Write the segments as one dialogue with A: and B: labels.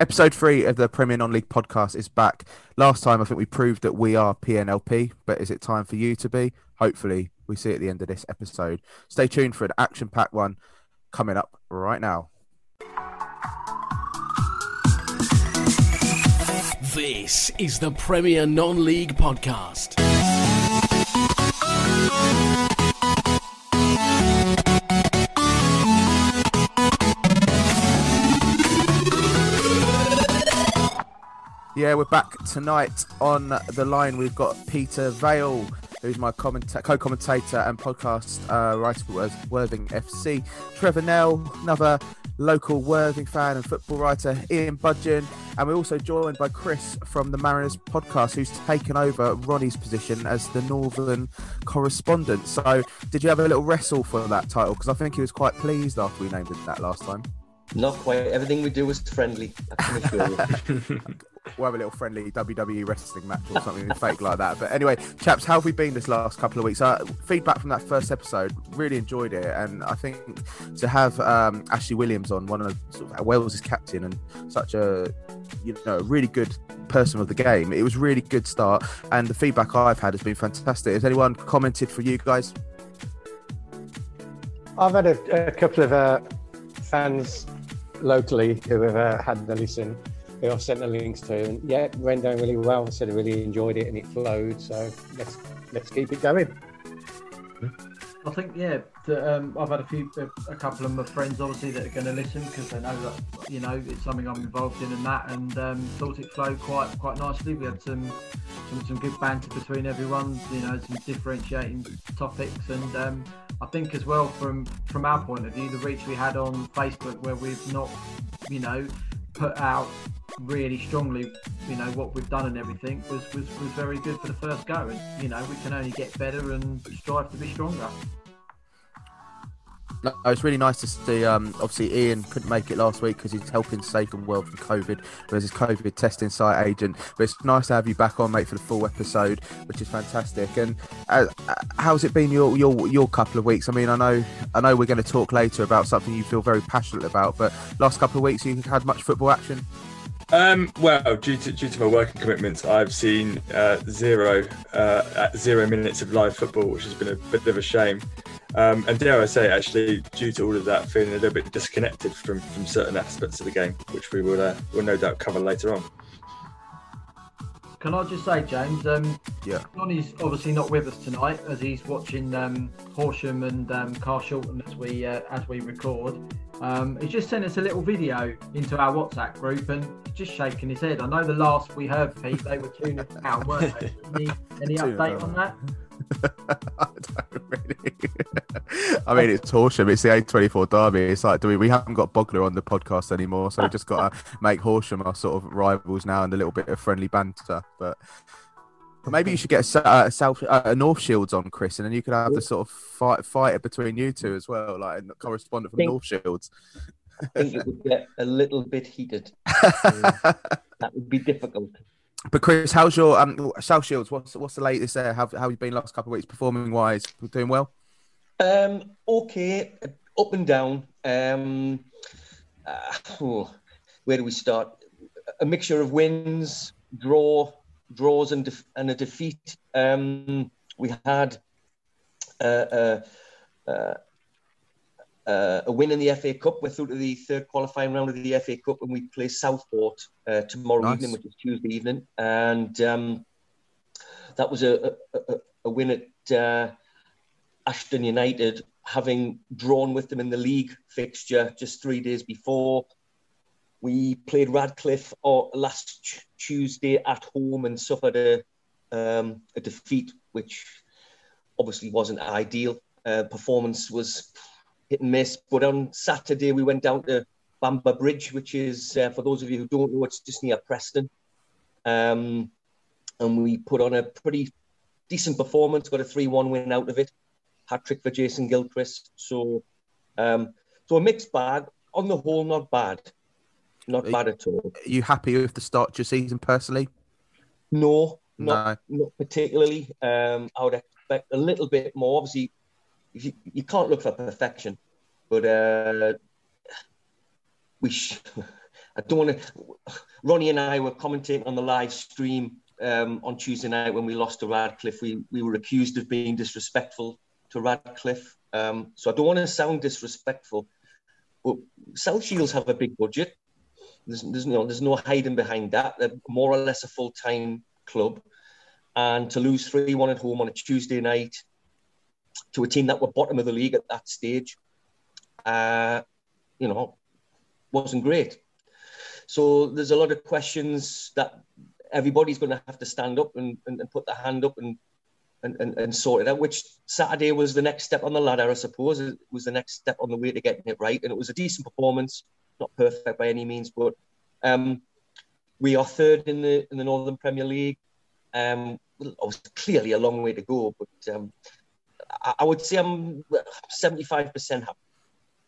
A: Episode three of the Premier Non-League podcast is back. Last time, I think we proved that we are PNLP, but is it time for you to be? Hopefully, we see at the end of this episode. Stay tuned for an action-packed one coming up right now.
B: This is the Premier Non League Podcast.
A: Yeah, we're back tonight on the line. We've got Peter Vale, who's my commenta- co-commentator and podcast uh, writer for Worthing FC. Trevor Nell, another local Worthing fan and football writer. Iain Budgeon, and we're also joined by Chris from the Mariners podcast, who's taken over Ronnie's position as the Northern correspondent. So, did you have a little wrestle for that title? Because I think he was quite pleased after we named it that last time.
C: Not quite. Everything we do is friendly.
A: We'll have a little friendly WWE wrestling match or something fake like that. But anyway, chaps, how have we been this last couple of weeks? Uh, feedback from that first episode, really enjoyed it, and I think to have um, Ashley Williams on, one of sort of Wales' captain, and such a you know really good person of the game, it was really good start, and the feedback I've had has been fantastic. Has anyone commented for you guys?
D: I've had a, a couple of uh, fans locally who have uh, had the listen, who I've sent the links to, and yeah, it went down really well. I said I really enjoyed it and it flowed. So let's let's keep it going.
E: I think yeah, the, um, I've had a few, a, a couple of my friends obviously that are going to listen because they know that you know it's something I'm involved in and that, and um, thought it flowed quite quite nicely. We had some some, some good banter between everyone, you know, some differentiating topics, and um, I think as well from from our point of view, the reach we had on Facebook where we've not, you know, put out really strongly, you know, what we've done and everything was, was, was very good for the first go. And, you know, we can only get better and strive to be stronger.
A: No, it's really nice to see. Um, obviously, Iain couldn't make it last week because he's helping save the world from COVID as his COVID testing site agent. But it's nice to have you back on, mate, for the full episode, which is fantastic. And uh, uh, how's it been your your your couple of weeks? I mean, I know I know we're going to talk later about something you feel very passionate about, but last couple of weeks you had much football action.
F: Um, well, due to due to my working commitments, I've seen uh, zero uh, zero minutes of live football, which has been a bit of a shame. Um, and dare I say, actually, due to all of that, feeling a little bit disconnected from, from certain aspects of the game, which we will uh, will no doubt cover later on.
E: Can I just say, James? Um,
A: Yeah.
E: Johnny's obviously not with us tonight as he's watching um, Horsham and um, Carshalton as we uh, as we record. Um, he's just sent us a little video into our WhatsApp group and he's just shaking his head. I know the last we heard, Pete, they were tuning out, weren't they? Any, any update on that?
A: I really. I mean, it's Horsham. It's the A24 derby. It's like, do we? We haven't got Bognor on the podcast anymore, so we just got to make Horsham our sort of rivals now and a little bit of friendly banter. But maybe you should get a, uh, a South, uh, a North Shields on, Chris, and then you could have the sort of fight fighter between you two as well, like a correspondent from
C: Think-
A: North Shields.
C: I think it would get a little bit heated. that would be difficult.
A: But Chris, how's your um South Shields? What's what's the latest there? How how you been last couple of weeks performing wise? Doing well?
C: Um, okay, up and down. Um, uh, oh, where do we start? A mixture of wins, draw, draws, and def- and a defeat. Um, we had uh, uh, uh, a win in the FA Cup. We're through to the third qualifying round of the FA Cup, and we play Southport uh, tomorrow
A: Nice.
C: evening, which is Tuesday evening, and um, that was a, a, a, a win at uh, Ashton United, having drawn with them in the league fixture just three days before. We played Radcliffe uh, last Tuesday at home and suffered a, um, a defeat, which obviously wasn't ideal. Uh, performance was hit and miss. But on Saturday, we went down to Bamber Bridge, which is, uh, for those of you who don't know, it's just near Preston. Um, and we put on a pretty decent performance, got a 3 1 win out of it. Hat trick for Jason Gilchrist. So, um, so a mixed bag. On the whole, not bad. Not
A: Are
C: bad at all.
A: Are you happy with the start to your season personally?
C: No, not, not particularly. Um, I would expect a little bit more. Obviously, you, you can't look for perfection, but uh, we. Sh- I don't want to. Ronnie and I were commentating on the live stream um, on Tuesday night when we lost to Radcliffe. We we were accused of being disrespectful to Radcliffe. Um, so I don't want to sound disrespectful, but South Shields have a big budget. There's, there's no there's no hiding behind that. They're more or less a full time club, and to lose three one at home on a Tuesday night to a team that were bottom of the league at that stage, uh, you know, wasn't great. So there's a lot of questions that everybody's going to have to stand up and, and, and put their hand up and, and, and, and sort it out, which Saturday was the next step on the ladder, I suppose. It was the next step on the way to getting it right. And it was a decent performance, not perfect by any means, but um, we are third in the in the Northern Premier League. Um, well, clearly a long way to go, but um, I, I would say I'm 75% happy.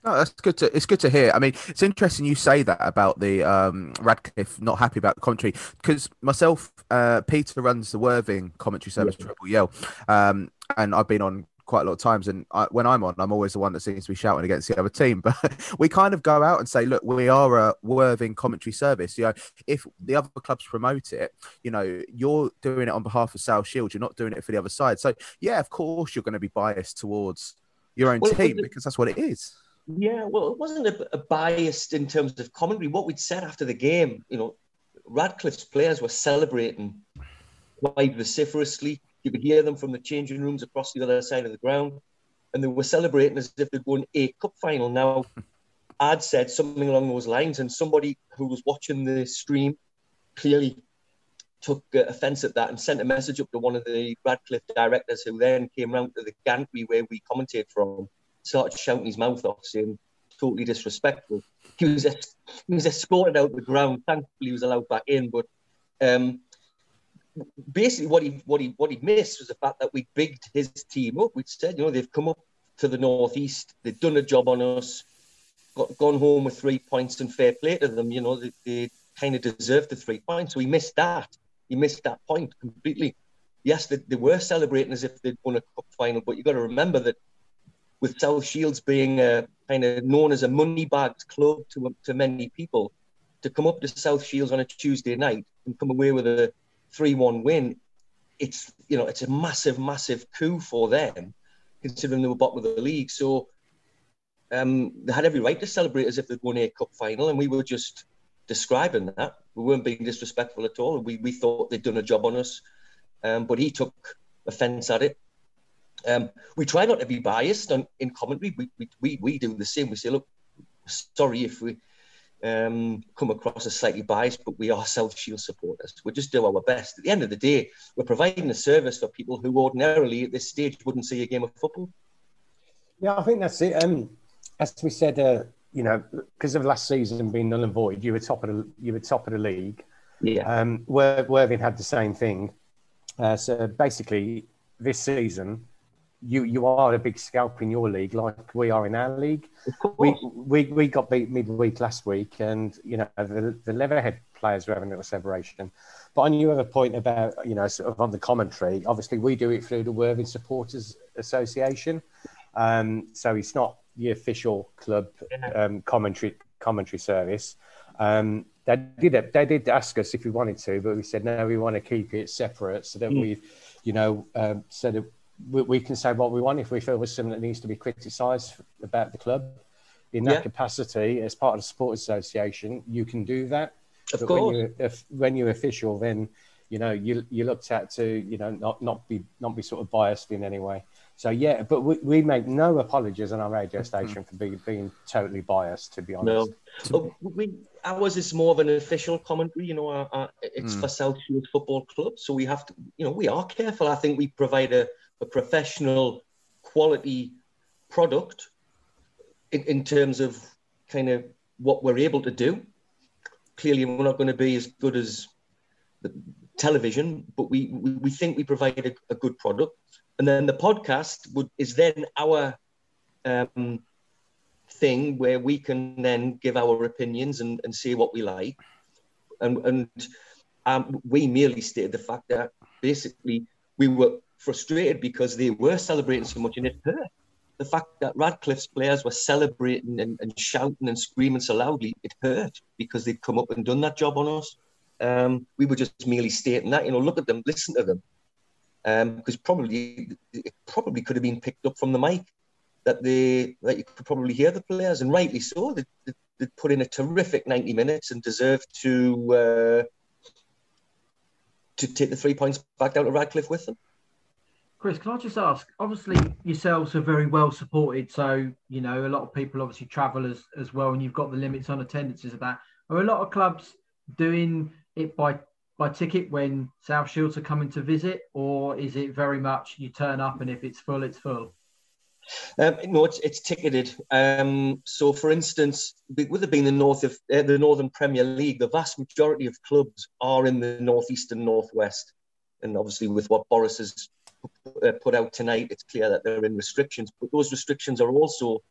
A: No, that's good to it's good to hear. I mean, it's interesting you say that about the um, Radcliffe not happy about the commentary because myself, uh, Peter runs the Worthing commentary service
C: Yeah.
A: Triple Yell, um, and I've been on quite a lot of times. And I, when I'm on, I'm always the one that seems to be shouting against the other team. But we kind of go out and say, look, we are a Worthing commentary service. You know, if the other clubs promote it, you know, you're doing it on behalf of South Shield. You're not doing it for the other side. So yeah, of course, you're going to be biased towards your own
C: Well,
A: team because that's what it is.
C: Yeah, well, it wasn't a, a biased in terms of commentary. What we'd said after the game, you know, Radcliffe's players were celebrating quite vociferously. You could hear them from the changing rooms across the other side of the ground, and they were celebrating as if they'd won a cup final. Now, I'd said something along those lines, and somebody who was watching the stream clearly took uh, offence at that and sent a message up to one of the Radcliffe directors, who then came round to the gantry where we commentate from started shouting his mouth off, saying totally disrespectful. He was he was escorted out the ground. Thankfully, he was allowed back in. But um, basically, what he what he what he missed was the fact that we bigged his team up. We said, you know, they've come up to the northeast. They've done a job on us. Got, gone home with three points and fair play to them. You know, they, they kind of deserved the three points. So he missed that. He missed that point completely. Yes, they, they were celebrating as if they'd won a cup final, but you've got to remember that with South Shields being a kind of known as a money bagged club to, to many people, to come up to South Shields on a Tuesday night and come away with a 3 1 win, it's you know it's a massive, massive coup for them, considering they were bottom of the league. So um, they had every right to celebrate as if they'd won a cup final, and we were just describing that. We weren't being disrespectful at all. We, we thought they'd done a job on us, um, but he took offence at it. Um, we try not to be biased on, in commentary. We, we, we, we do the same. We say, look, sorry if we um, come across as slightly biased, but we are South Shield supporters. We just do our best. At the end of the day, we're providing a service for people who ordinarily at this stage wouldn't see a game of football.
D: Yeah, I think that's it. Um, as we said, uh, you know, because of last season being null and void, you were top of the you were top of the league.
C: Yeah.
D: Um, Worthing had the same thing. Uh, so basically, this season, you you are a big scalp in your league, like we are in our league. We we, we got beat midweek last week, and you know the, the Leatherhead players were having a little separation. But on your other point about you know sort of on the commentary, obviously we do it through the Worthing Supporters Association. Um, so it's not the official club um, commentary commentary service. Um, they did they did ask us if we wanted to, but we said no, we want to keep it separate so that
C: Mm.
D: we, you know, um, so that we, we can say what we want if we feel there's something that needs to be criticised about the club. In that
C: Yeah.
D: capacity, as part of the sports association, you can do that.
C: Of
D: but
C: course.
D: when you're if, when you're official, then you know you you looked at to you know not not be not be sort of biased in any way. So yeah, but we, we make no apologies on our radio mm-hmm. station for being being totally biased. To be honest,
C: No, But we ours is more of an official commentary. You know, our, our, it's
D: Mm.
C: for South Shields Football Club, so we have to. You know, we are careful. I think we provide a, a professional, quality product in, in terms of kind of what we're able to do. Clearly, we're not going to be as good as the television, but we we, we think we provide a, a good product. And then the podcast would is then our um, thing where we can then give our opinions and, and say what we like. And, and um, we merely stated the fact that basically we were frustrated because they were celebrating so much and it hurt. The fact that Radcliffe's players were celebrating and, and shouting and screaming so loudly, it hurt because they'd come up and done that job on us. Um, we were just merely stating that, you know, look at them, listen to them. Because um, probably it probably could have been picked up from the mic that they that you could probably hear the players, and rightly so. They, they, they put in a terrific 90 minutes and deserve to uh, to take the three points back down to Radcliffe with them.
E: Chris, can I just ask? Obviously, yourselves are very well supported, so you know a lot of people obviously travel as as well, and you've got the limits on attendances of that. Are a lot of clubs doing it by by ticket when South Shields are coming to visit, or is it very much you turn up and if it's full, it's full?
C: Um, no, it's, it's ticketed. Um, so, for instance, with it being the north of uh, the Northern Premier League, the vast majority of clubs are in the northeast and northwest. And obviously, with what Boris has put out tonight, it's clear that they're in restrictions. But those restrictions are also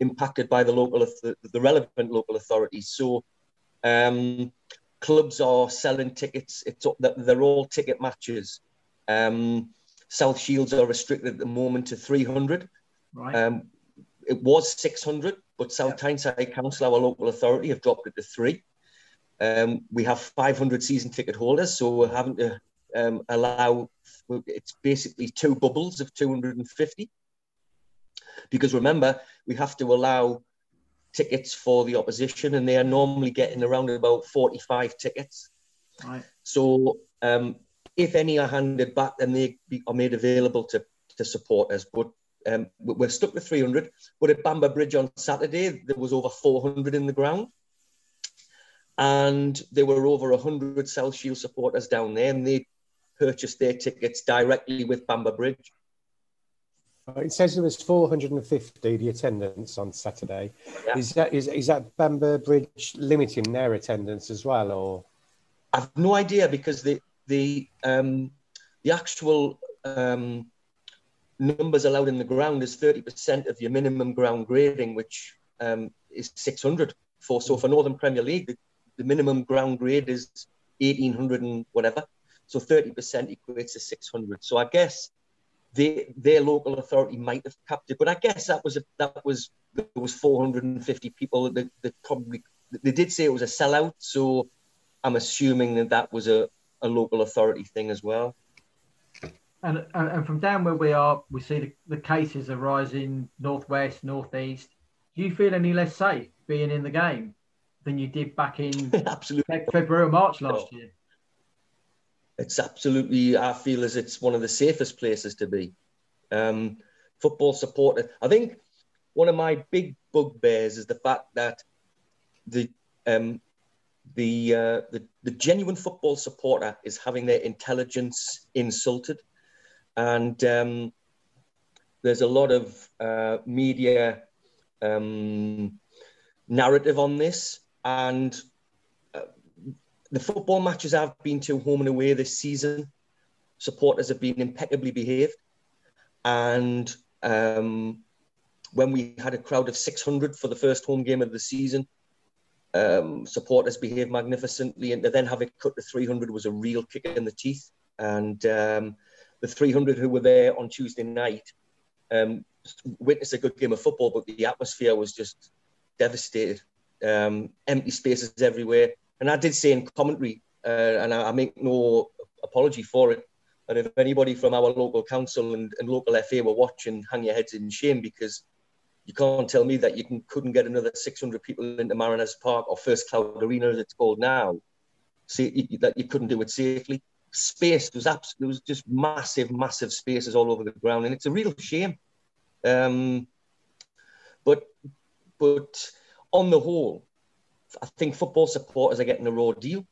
C: impacted by the local, the, the relevant local authorities. So, um, clubs are selling tickets. It's that they're all ticket matches. Um, South Shields are restricted at the moment to 300.
E: Right.
C: Um, it was 600, but South Tyneside Council, our local authority, have dropped it to three. Um, we have 500 season ticket holders, so we're having to um, allow it's basically two bubbles of 250. Because remember, we have to allow tickets for the opposition, and they are normally getting around about 45 tickets.
E: Right.
C: So, um, if any are handed back, then they are made available to, to supporters. But um, we're stuck with 300, but at Bamber Bridge on Saturday, there was over 400 in the ground. And there were over 100 South Shield supporters down there, and they purchased their tickets directly with Bamber Bridge.
D: It says there was 450 the attendance on Saturday. Yeah. Is that is, is that Bamber Bridge limiting their attendance as well, or?
C: I've no idea because the the um, the actual um, numbers allowed in the ground is 30% of your minimum ground grading, which um, is 600 for. So for Northern Premier League, the, the, minimum ground grade is 1800 and whatever. So 30% equates to 600. So I guess they, their local authority might have capped it, but I guess that was a, that was there was 450 people that, that probably they did say it was a sellout. So I'm assuming that that was a, a local authority thing as well.
E: And, and from down where we are, we see the, the cases are rising northwest, northeast. Do you feel any less safe being in the game than you did back in
C: absolutely
E: February or March last year?
C: It's absolutely. I feel as it's one of the safest places to be. Um, football supporter. I think one of my big bugbears is the fact that the um, the, uh, the the genuine football supporter is having their intelligence insulted and um, there's a lot of uh, media um, narrative on this. And the football matches I've been to home and away this season, supporters have been impeccably behaved. And um, when we had a crowd of 600 for the first home game of the season, um, supporters behaved magnificently. And to then have it cut to 300 was a real kick in the teeth. And um, the 300 who were there on Tuesday night um, witnessed a good game of football, but the atmosphere was just devastated. Um, empty spaces everywhere. And I did say in commentary, uh, and I, I, make no apology for it, but if anybody from our local council and, and, local FA were watching, hang your heads in shame because you can't tell me that you can, couldn't get another 600 people into Mariners Park or First Cloud Arena as it's called now. See, that you couldn't do it safely space. There was abs- there was just massive, massive spaces all over the ground, and it's a real shame. Um, but but on the whole, I think football supporters are getting a raw deal.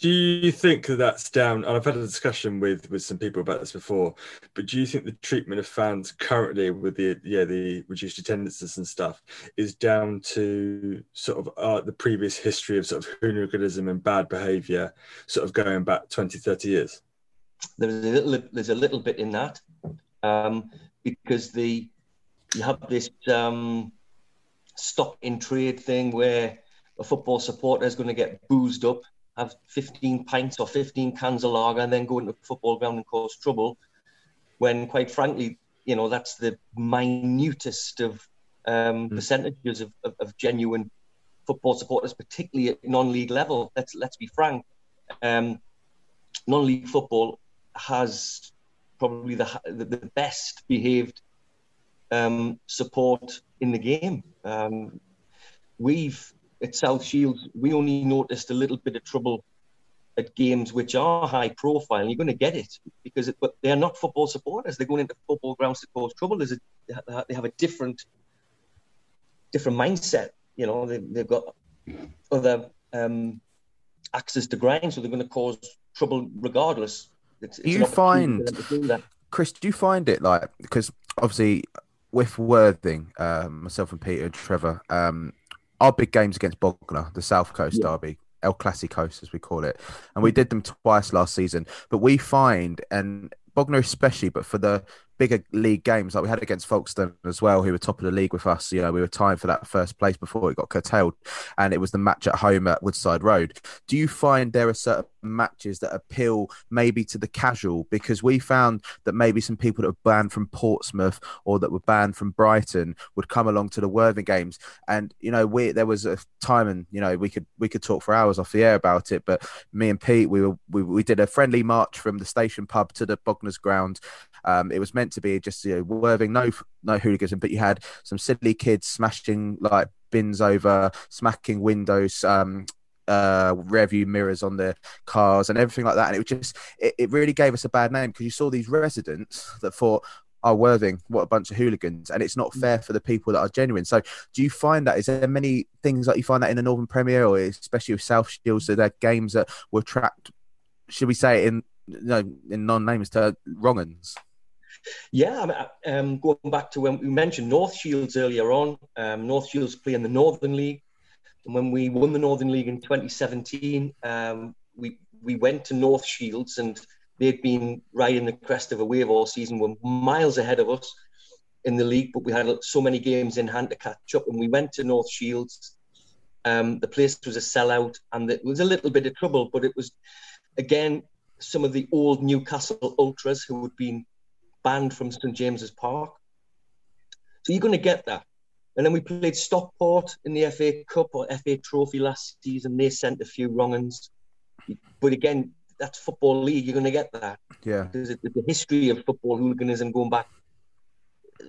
F: Do you think that that's down? And I've had a discussion with with some people about this before, but do you think the treatment of fans currently with the yeah the reduced attendances and stuff is down to sort of uh, the previous history of sort of hooliganism and bad behaviour, sort of going back 20, 30 years?
C: There's a little there's a little bit in that um, because the you have this um, stock in trade thing where a football supporter is going to get boozed up have 15 pints or 15 cans of lager and then go into the football ground and cause trouble when quite frankly you know that's the minutest of um, mm. percentages of, of, of, genuine football supporters particularly at non-league level let's let's be frank um, non-league football has probably the the, the best behaved um, support in the game um, we've at South Shields, we only noticed a little bit of trouble at games which are high profile. And you're going to get it because it, but they are not football supporters. They're going into football grounds to cause trouble. There's a, they have a different different mindset. You know, they, have got other um, axes to grind, so they're going to cause trouble regardless.
A: It's, it's you find, Chris, do you find it like because obviously with Worthing, uh, myself and Peter and Trevor, um, our big games against Bognor, the South Coast yeah. Derby, El Clasico, as we call it, and we did them twice last season. But we find, and Bognor especially, but for the bigger league games like we had against Folkestone as well, who were top of the league with us. You know, we were tied for that first place before it got curtailed, and it was the match at home at Woodside Road. Do you find there are certain matches that appeal maybe to the casual? Because we found that maybe some people that were banned from Portsmouth or that were banned from Brighton would come along to the Worthing games, and you know, we there was a time, and you know, we could we could talk for hours off the air about it, but me and Pete, we were we, we did a friendly march from the station pub to the Bognor's ground. Um, it was meant to be just you know, Worthing, no no hooliganism, but you had some silly kids smashing like bins over, smacking windows, um, uh, review mirrors on the cars and everything like that. And it was just, it, it really gave us a bad name because you saw these residents that thought, oh, Worthing, what a bunch of hooligans. And it's not fair for the people that are genuine. So do you find that? Is there many things like you find that in the Northern Premier or especially with South Shields, so there games that were tracked? should we say in, you know, in non-names to wrong uns?
C: Yeah, um, going back to when we mentioned North Shields earlier on, um, North Shields play in the Northern League. And when we won the Northern League in 2017, um, we, we went to North Shields and they'd been riding the crest of a wave all season, were miles ahead of us in the league, but we had so many games in hand to catch up. And we went to North Shields. Um, the place was a sellout and it was a little bit of trouble, but it was, again, some of the old Newcastle ultras who had been banned from St James's Park. So you're going to get that. And then we played Stockport in the FA Cup or FA Trophy last season. They sent a few wrong uns. But again, that's football league. You're going to get that.
A: Yeah.
C: Because it's the history of football hooliganism going back.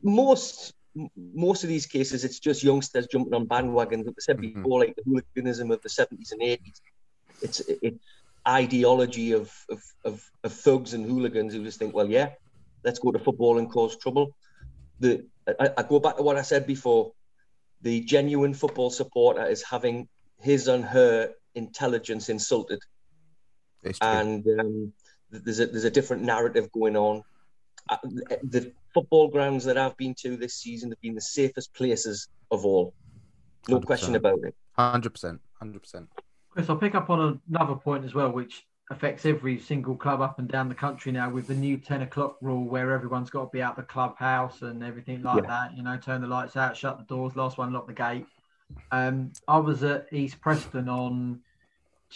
C: Most most of these cases, it's just youngsters jumping on bandwagons. Like I said mm-hmm. before, like the hooliganism of the 70s and 80s. It's it's ideology of, of, of, of thugs and hooligans who just think, well, yeah, let's go to football and cause trouble. The I, I go back to what I said before. The genuine football supporter is having his and her intelligence insulted, and um, there's a there's a different narrative going on. Uh, the football grounds that I've been to this season have been the safest places of all. No 100%. question about it.
A: Hundred percent, hundred percent.
E: Chris, I'll pick up on another point as well, which affects every single club up and down the country now with the new 10 o'clock rule where everyone's got to be out the clubhouse and everything like yeah. that you know turn the lights out shut the doors last one lock the gate. Um, i was at east preston on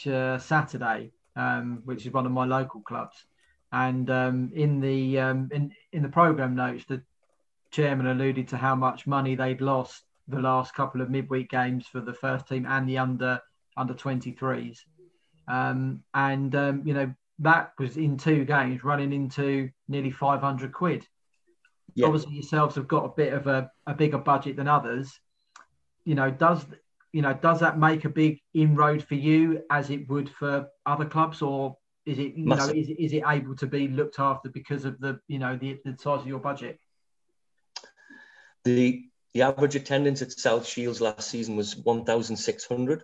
E: uh, saturday um, which is one of my local clubs. And um, in the um, in, in the program notes the chairman alluded to how much money they'd lost the last couple of midweek games for the first team and the under under 23s um, and um, you know that was in two games, running into nearly 500 quid. Yeah. Obviously, yourselves have got a bit of a, a bigger budget than others. You know, does you know does that make a big inroad for you as it would for other clubs, or is it you Massive. know is, is it able to be looked after because of the you know the, the size of your budget?
C: The the average attendance at South Shields last season was 1,600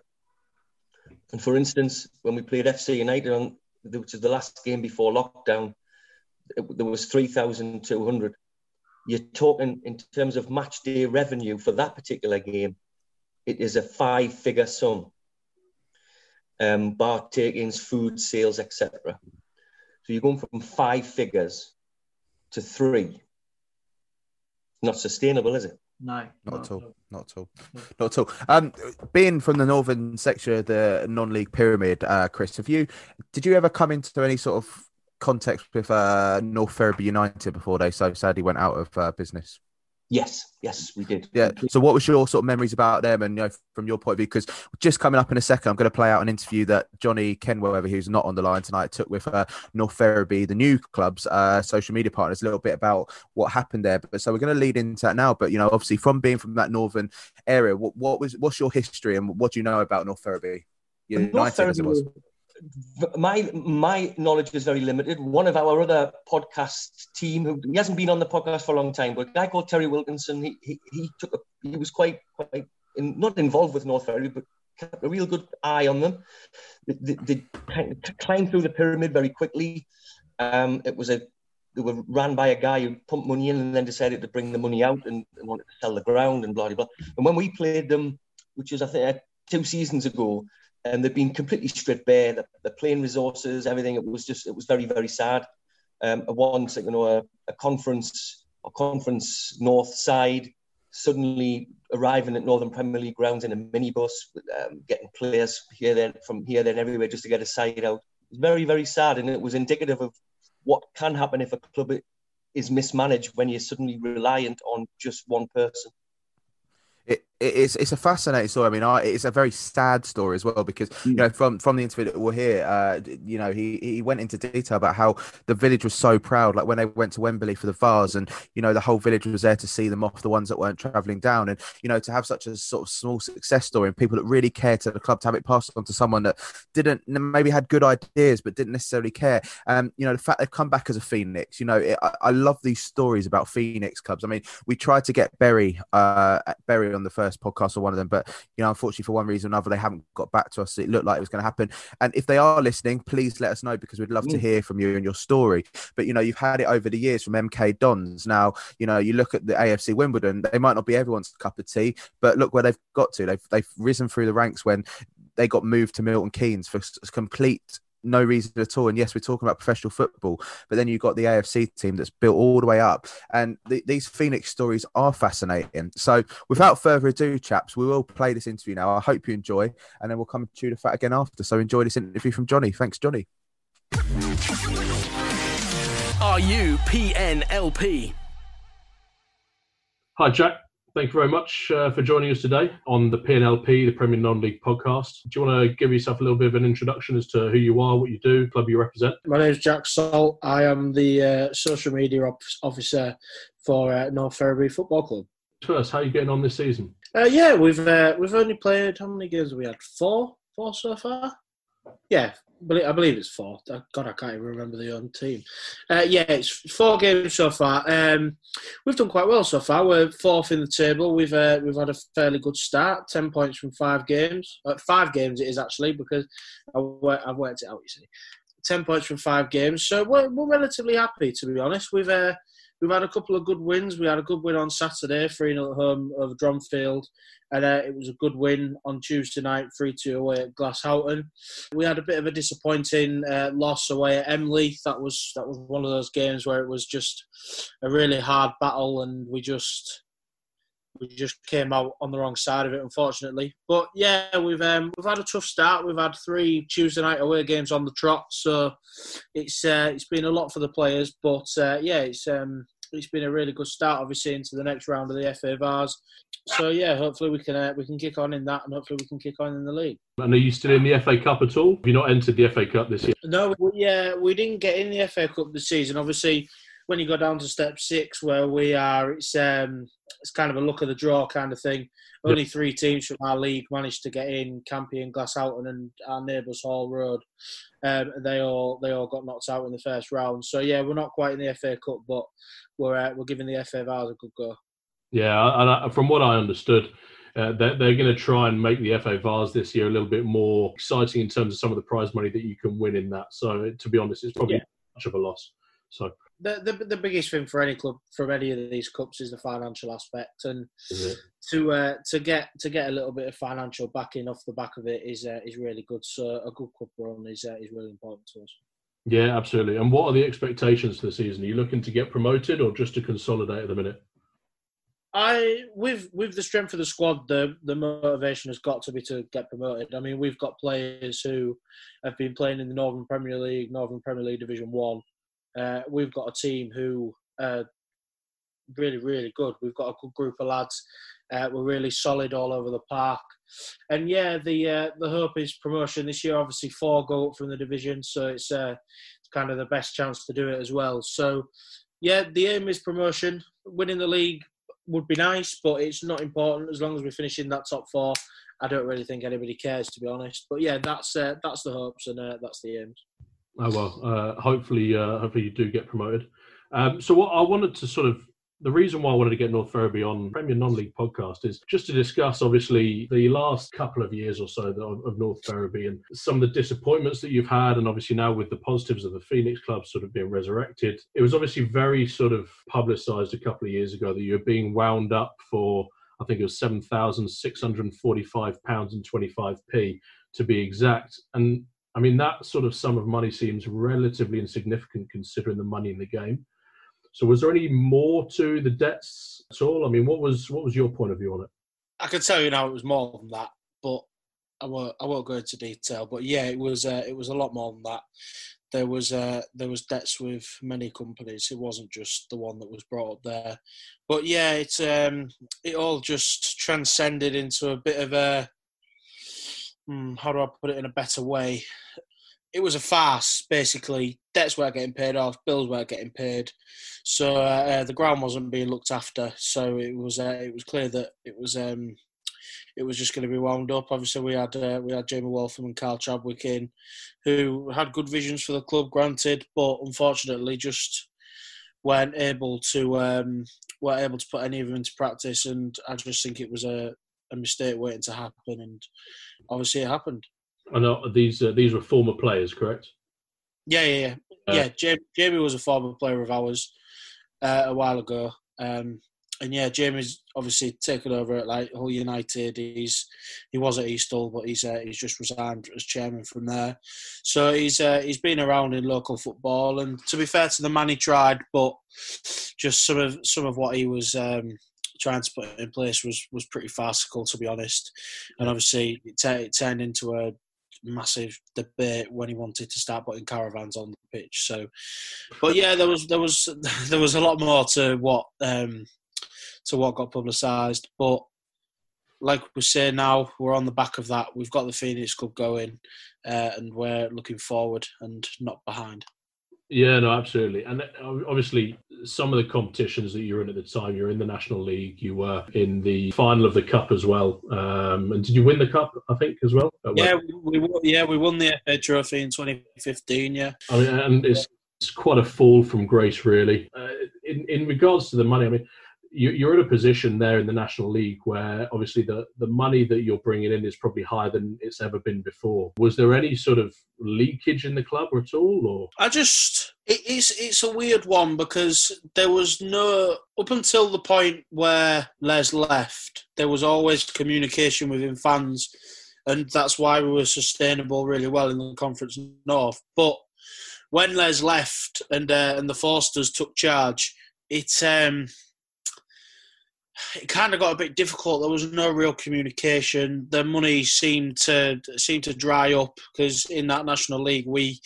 C: And for instance, when we played FC United on which is the last game before lockdown, it, there was 3,200. You're talking in terms of match day revenue for that particular game, it is a five figure sum. Um, bar takings, food sales, etc. So you're going from five figures to three. Not sustainable, is it?
E: No,
A: Not at all. Not at all. Not at all. Um, being from the northern section of the non-league pyramid, uh, Chris, have you did you ever come into any sort of context with uh, North Ferriby United before they so sadly went out of uh, business?
C: Yes, yes, we did.
A: Yeah. So, what was your sort of memories about them, and you know, from your point of view? Because just coming up in a second, I'm going to play out an interview that Johnny Kenweather, who's not on the line tonight, took with uh, North Ferriby, the new club's uh, social media partners, a little bit about what happened there. But so we're going to lead into that now. But you know, obviously, from being from that northern area, what, what was what's your history and what do you know about North Ferriby? United,
C: North
A: as it was.
C: My my knowledge is very limited. One of our other podcast team, who he hasn't been on the podcast for a long time, but a guy called Terry Wilkinson, he he, he took a, he was quite quite in, not involved with North Ferry, but kept a real good eye on them. They, they, they climbed through the pyramid very quickly. Um, it was a they were ran by a guy who pumped money in and then decided to bring the money out and, and wanted to sell the ground and blah blah blah. And when we played them, which was I think uh, two seasons ago, and they've been completely stripped bare. The, the playing resources, everything. It was just, it was very, very sad. Um, once, you know, a, a conference, a conference north side, suddenly arriving at Northern Premier League grounds in a minibus, um, getting players here, then from here, then everywhere, just to get a side out. Very, very sad, and it was indicative of what can happen if a club is mismanaged when you're suddenly reliant on just one person
A: it, it's it's a fascinating story. I mean, I, it's a very sad story as well because you know from from the interview that we'll hear, uh, you know, he he went into detail about how the village was so proud, like when they went to Wembley for the Vase, and you know the whole village was there to see them off, the ones that weren't travelling down, and you know to have such a sort of small success story and people that really cared to the club to have it passed on to someone that didn't maybe had good ideas but didn't necessarily care. Um, you know the fact they've come back as a phoenix. You know, it, I, I love these stories about phoenix clubs. I mean, we tried to get Bury uh Bury on the first first podcast or one of them, but you know, unfortunately for one reason or another, they haven't got back to us. It looked like it was going to happen. And if they are listening, please let us know because we'd love to mm. hear from you and your story. But you know, you've had it over the years from MK Dons. Now, you know, you look at the AFC Wimbledon, they might not be everyone's cup of tea, but look where they've got to. They've they've risen through the ranks when they got moved to Milton Keynes for complete no reason at all. And yes, we're talking about professional football, but then you've got the AFC team that's built all the way up. And th- these Phoenix stories are fascinating. So without further ado, chaps, we will play this interview now. I hope you enjoy, and then we'll come to the fat again after. So enjoy this interview from Johnny. Thanks, Johnny.
B: Are you PNLP?
G: Hi, Jack. Thank you very much uh, for joining us today on the PNLP, the Premier Non-League podcast. Do you want to give yourself a little bit of an introduction as to who you are, what you do, club you represent?
H: My name is Jack Salt. I am the uh, social media op- officer for uh, North Ferriby Football Club.
G: First, how are you getting on this season?
H: Uh, yeah, we've uh, we've only played how many games have we had? Four, four so far. Yeah, I believe it's four. God, I can't even remember the own team. Uh, yeah, it's four games so far. Um, we've done quite well so far. We're fourth in the table. We've uh, we've had a fairly good start. Ten points from five games. Uh, five games it is actually because I, have worked it out. You see, ten points from five games. So we're, we're relatively happy to be honest. We've uh, we've had a couple of good wins. We had a good win on Saturday, 3 0 at home over Dronfield. And uh, it was a good win on Tuesday night, 3 2 away at Glasshoughton. We had a bit of a disappointing uh, loss away at Emley. That was that was one of those games where it was just a really hard battle, and we just we just came out on the wrong side of it, unfortunately. But yeah, we've um, we've had a tough start. We've had three Tuesday night away games on the trot, so it's uh, it's been a lot for the players. But uh, yeah, it's um, it's been a really good start, obviously, into the next round of the FA Vase. So yeah, hopefully we can uh, we can kick on in that, and hopefully we can kick on in the league.
G: And are you still in the FA Cup at all? Have you not entered the FA Cup this year?
H: No, we, yeah, we didn't get in the FA Cup this season. Obviously, when you go down to step six, where we are, it's um, it's kind of a look of the draw kind of thing. Only three teams from our league managed to get in: Campion, Glasshoughton, and our neighbours Hall Road. Um, they all they all got knocked out in the first round. So yeah, we're not quite in the FA Cup, but we're uh, we're giving the FA Vase a good go.
G: Yeah, and from what I understood, uh, they're, they're going to try and make the FA Vase this year a little bit more exciting in terms of some of the prize money that you can win in that. So, to be honest, it's probably
H: Yeah.
G: much of a loss. So,
H: The, the the biggest thing for any club from any of these cups is the financial aspect, and to uh, to get to get a little bit of financial backing off the back of it is uh, is really good. So a good cup run is uh, is really important to us.
G: Yeah, absolutely. And what are the expectations for the season? Are you looking to get promoted or just to consolidate at the minute?
H: I with with the strength of the squad, the the motivation has got to be to get promoted. I mean, we've got players who have been playing in the Northern Premier League, Northern Premier League Division One. Uh, we've got a team who are really, really good. We've got a good group of lads. Uh, we're really solid all over the park. And yeah, the uh, the hope is promotion this year. Obviously, four go up from the division, so it's uh, it's kind of the best chance to do it as well. So yeah, the aim is promotion. Winning the league would be nice, but it's not important as long as we finish in that top four. I don't really think anybody cares, to be honest. But yeah, that's uh, that's the hopes and uh, that's the aims.
G: Oh well, uh, hopefully, uh, hopefully you do get promoted. Um, so what I wanted to sort of the reason why I wanted to get North Ferriby on Premier Non-League podcast is just to discuss, obviously, the last couple of years or so of, of North Ferriby and some of the disappointments that you've had, and obviously now with the positives of the Phoenix Club sort of being resurrected. It was obviously very sort of publicised a couple of years ago that you were being wound up for, I think it was seven thousand six hundred forty-five pounds and twenty-five p to be exact, and I mean that sort of sum of money seems relatively insignificant considering the money in the game. So was there any more to the debts at all? I mean, what was what was your point of view on it?
H: I can tell you now it was more than that, but I won't. I won't go into detail. But yeah, it was. Uh, it was a lot more than that. There was. Uh, there was debts with many companies. It wasn't just the one that was brought up there. But yeah, it's. Um, it all just transcended into a bit of a. Hmm, how do I put it in a better way? It was a farce, basically. Debts weren't getting paid off, bills weren't getting paid, so uh, the ground wasn't being looked after. So it was. Uh, it was clear that it was. Um, it was just going to be wound up. Obviously, we had uh, we had Jamie Waltham and Carl Chadwick in, who had good visions for the club, granted, but unfortunately just weren't able to um, weren't able to put any of them into practice. And I just think it was a, a mistake waiting to happen, and obviously it happened.
G: I know these uh, these were former players, correct?
H: Yeah, yeah, yeah.
G: Uh,
H: yeah Jamie, Jamie was a former player of ours uh, a while ago. Um, and yeah, Jamie's obviously taken over at like Hull United. He's he was at East Hull, but he's uh, he's just resigned as chairman from there. So he's uh, he's been around in local football, and to be fair to the man, he tried, but just some of some of what he was um, trying to put it in place was was pretty farcical, to be honest. And obviously, it, t- it turned into a massive debate when he wanted to start putting caravans on the pitch. So, but yeah, there was there was there was a lot more to what um, to what got publicised. But like we say now, we're on the back of that. We've got the Phoenix Club going, uh, and we're looking forward and not behind.
G: Yeah, no, absolutely. And uh, obviously, some of the competitions that you were in at the time, you're in the National League, you were in the final of the Cup as well. Um, and did you win the Cup, I think, as well?
H: Yeah, we, we yeah we won the FA Trophy in 2015. Yeah.
G: I mean, and it's, it's quite a fall from grace, really. Uh, in, in regards to the money, I mean, you, you're in a position there in the National League where obviously the, the money that you're bringing in is probably higher than it's ever been before. Was there any sort of leakage in the club at all, or
H: I just it, it's it's a weird one because there was no up until the point where Les left, there was always communication within fans, and that's why we were sustainable really well in the Conference North. But when Les left and uh, and the Forsters took charge, it um it kind of got a bit difficult. There was no real communication. The money seemed to seemed to dry up because in that National League we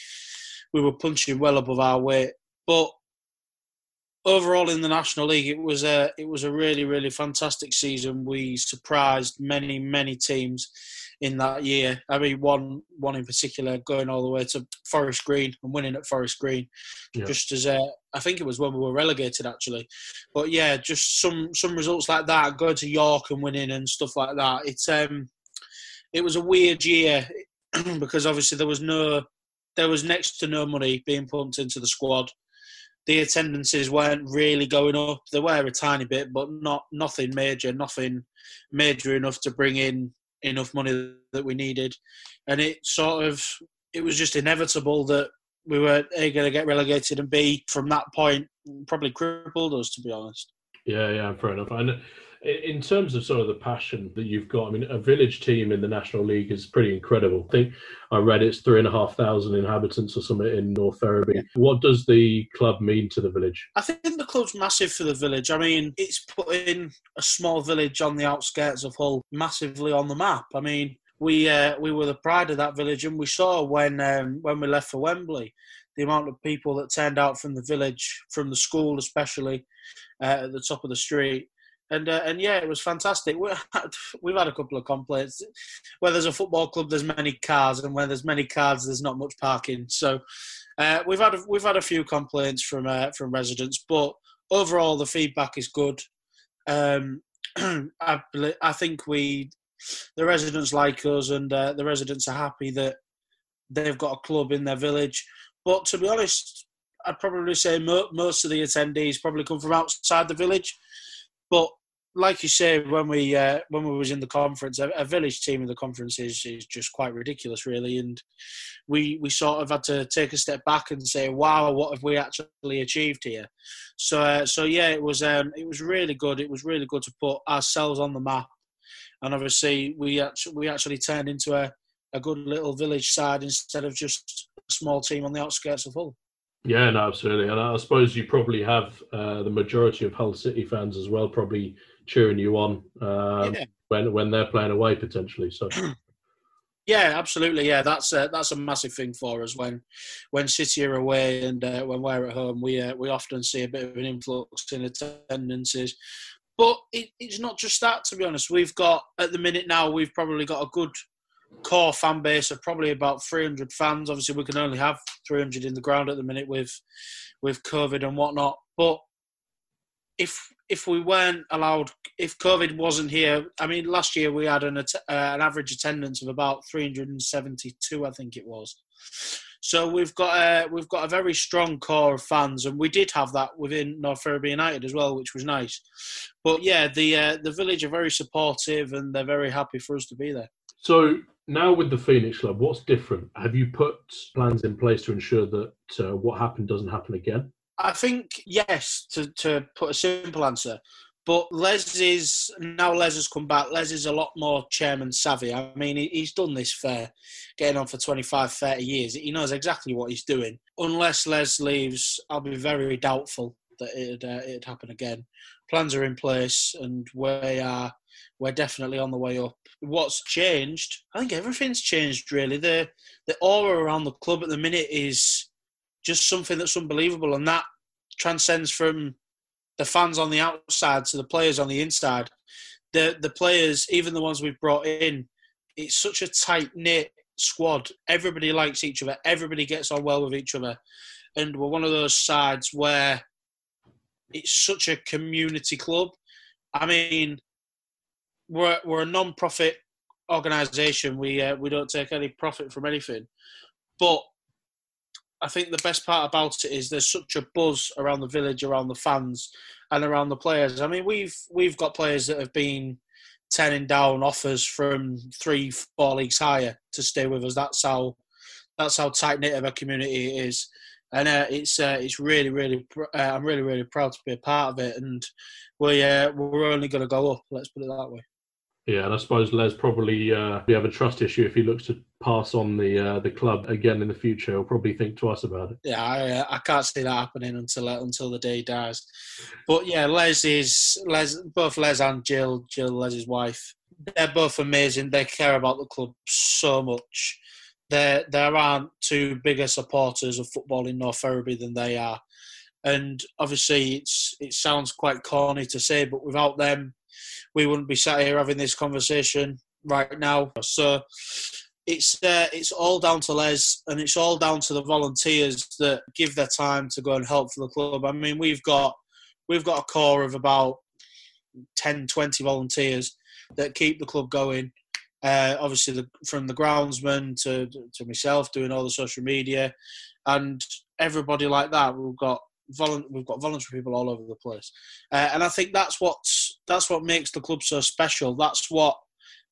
H: we were punching well above our weight. But overall in the National League, it was a it was a really really fantastic season. We surprised many many teams in that year. I mean, one one in particular going all the way to Forest Green and winning at Forest Green,
G: Yeah.
H: just as uh, I think it was when we were relegated actually. But yeah, just some some results like that, going to York and winning and stuff like that. It's um, it was a weird year because obviously there was no, there was next to no money being pumped into the squad. the attendances weren't really going up. They were a tiny bit, but not nothing major, nothing major enough to bring in enough money that we needed. And it sort of it was just inevitable that we were a going to get relegated and b from that point probably crippled us to be honest.
G: Yeah, yeah, fair enough. And in terms of sort of the passion that you've got, I mean, a village team in the National League is pretty incredible. I think I read it's three and a half thousand inhabitants or something in North Ferriby. Yeah. What does the club mean to the village?
H: I think the club's massive for the village. I mean, it's putting a small village on the outskirts of Hull massively on the map. I mean, we uh, we were the pride of that village, and we saw when um, when we left for Wembley the amount of people that turned out from the village, from the school especially, uh, at the top of the street and uh, and yeah, it was fantastic. We we've had a couple of complaints. Where there's a football club, there's many cars, and where there's many cars, there's not much parking. So uh, we've had a, we've had a few complaints from uh, from residents, but overall the feedback is good. Um, I I think we the residents like us, and uh, the residents are happy that they've got a club in their village. But to be honest, I'd probably say mo- most of the attendees probably come from outside the village. But like you say, when we uh, when we was in the conference, a, a, village team in the conference is, is just quite ridiculous, really. And we we sort of had to take a step back and say, "Wow, what have we actually achieved here?" So uh, so yeah, it was um, it was really good. It was really good to put ourselves on the map, and obviously we actually we actually turned into a, a good little village side instead of just a small team on the outskirts of Hull.
G: Yeah, no, absolutely. And I suppose you probably have uh, the majority of Hull City fans as well, probably cheering you on um, yeah. when when they're playing away potentially. So.
H: Yeah, absolutely. Yeah, that's a, that's a massive thing for us when when City are away and uh, when we're at home. We uh, we often see a bit of an influx in attendances, but it, it's not just that. To be honest, we've got at the minute now we've probably got a good core fan base of probably about 300 fans. Obviously, we can only have 300 in the ground at the minute with with COVID and whatnot. But if if we weren't allowed, if COVID wasn't here, I mean, last year we had an uh, an average attendance of about 372, I think it was. So we've got a we've got a very strong core of fans, and we did have that within North Ferriby United as well, which was nice. But yeah, the uh, the village are very supportive, and they're very happy for us to be there.
G: So now with the Phoenix Club, what's different? Have you put plans in place to ensure that uh, what happened doesn't happen again?
H: I think yes. To to put a simple answer, but Les is now Les has come back. Les is a lot more chairman savvy. I mean, he's done this for getting on for 25, 30 years. He knows exactly what he's doing. Unless Les leaves, I'll be very doubtful that it'd, uh, it'd happen again. Plans are in place, and we are we're definitely on the way up. What's changed? I think everything's changed really. The the aura around the club at the minute is just something that's unbelievable, and that transcends from the fans on the outside to the players on the inside. The the players, even the ones we've brought in, it's such a tight knit squad. Everybody likes each other. Everybody gets on well with each other, and we're one of those sides where it's such a community club. I mean, we're we're a non-profit organisation. We uh, we don't take any profit from anything, but I think the best part about it is there's such a buzz around the village, around the fans, and around the players. I mean, we've we've got players that have been turning down offers from three, four leagues higher to stay with us. That's how that's how tight knit of a community it is, and uh, it's uh, it's really really uh, I'm really really proud to be a part of it, and we uh, we're only going to go up. Let's put it that way.
G: Yeah, and I suppose Les probably uh, we have a trust issue if he looks to pass on the uh, the club again in the future. He'll probably think twice about it.
H: Yeah, I, uh, I can't see that happening until uh, until the day dies. But yeah, Les is Les both Les and Jill, Jill Les's wife. They're both amazing. They care about the club so much. There there aren't two bigger supporters of football in North Ferriby than they are. And obviously, it's it sounds quite corny to say, but without them we wouldn't be sat here having this conversation right now. So it's uh, it's all down to Les and it's all down to the volunteers that give their time to go and help for the club. I mean, we've got we've got a core of about 10, 20 volunteers that keep the club going. Uh, obviously, the, from the groundsman to to myself doing all the social media, and everybody like that. We've got volu- we've got voluntary people all over the place, uh, and I think that's what's that's what makes the club so special. That's what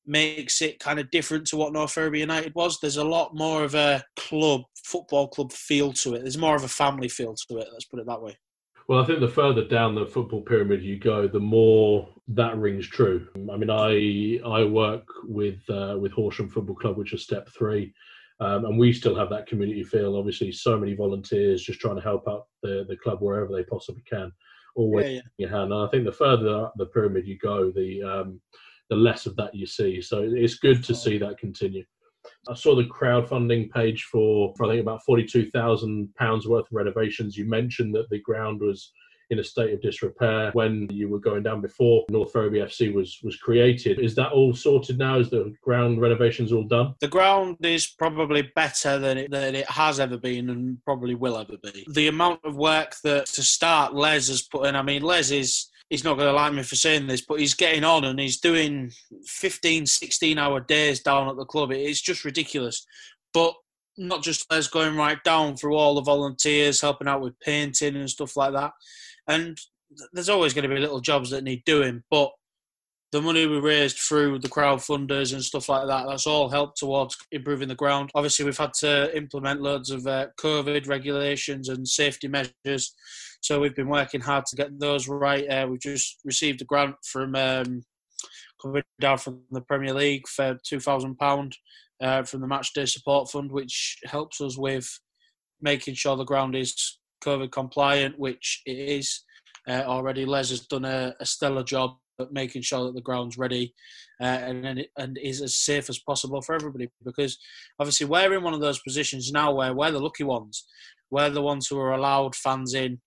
H: makes it kind of different to what North Ferriby United was. There's a lot more of a club, football club feel to it. There's more of a family feel to it. Let's put it that way.
G: Well, I think the further down the football pyramid you go, the more that rings true. I mean, I I work with uh, with Horsham Football Club, which is step three, um, and we still have that community feel. Obviously, so many volunteers just trying to help out the the club wherever they possibly can, always
H: Yeah, yeah.
G: your hand. And I think the further up the pyramid you go, the um, the less of that you see. So it's good to see that continue. I saw the crowdfunding page for, for I think about forty-two thousand pounds worth of renovations. You mentioned that the ground was in a state of disrepair when you were going down before North Ferriby FC was was created. Is that all sorted now? Is the ground renovations all done?
H: The ground is probably better than it, than it has ever been and probably will ever be. The amount of work that to start Les has put in, I mean, Les is. He's not going to like me for saying this, but he's getting on and he's doing 15, 16 hour days down at the club. It's just ridiculous. But not just Les going right down through all the volunteers, helping out with painting and stuff like that. And there's always going to be little jobs that need doing, but the money we raised through the crowdfunders and stuff like that, that's all helped towards improving the ground. Obviously, we've had to implement loads of uh, COVID regulations and safety measures. So we've been working hard to get those right. Uh, we've just received a grant from um, coming down from the Premier League for £2,000 uh, from the Matchday Support Fund, which helps us with making sure the ground is COVID compliant, which it is uh, already. Les has done a, a stellar job at making sure that the ground's ready uh, and, and is as safe as possible for everybody. Because obviously we're in one of those positions now where we're the lucky ones. We're the ones who are allowed fans in.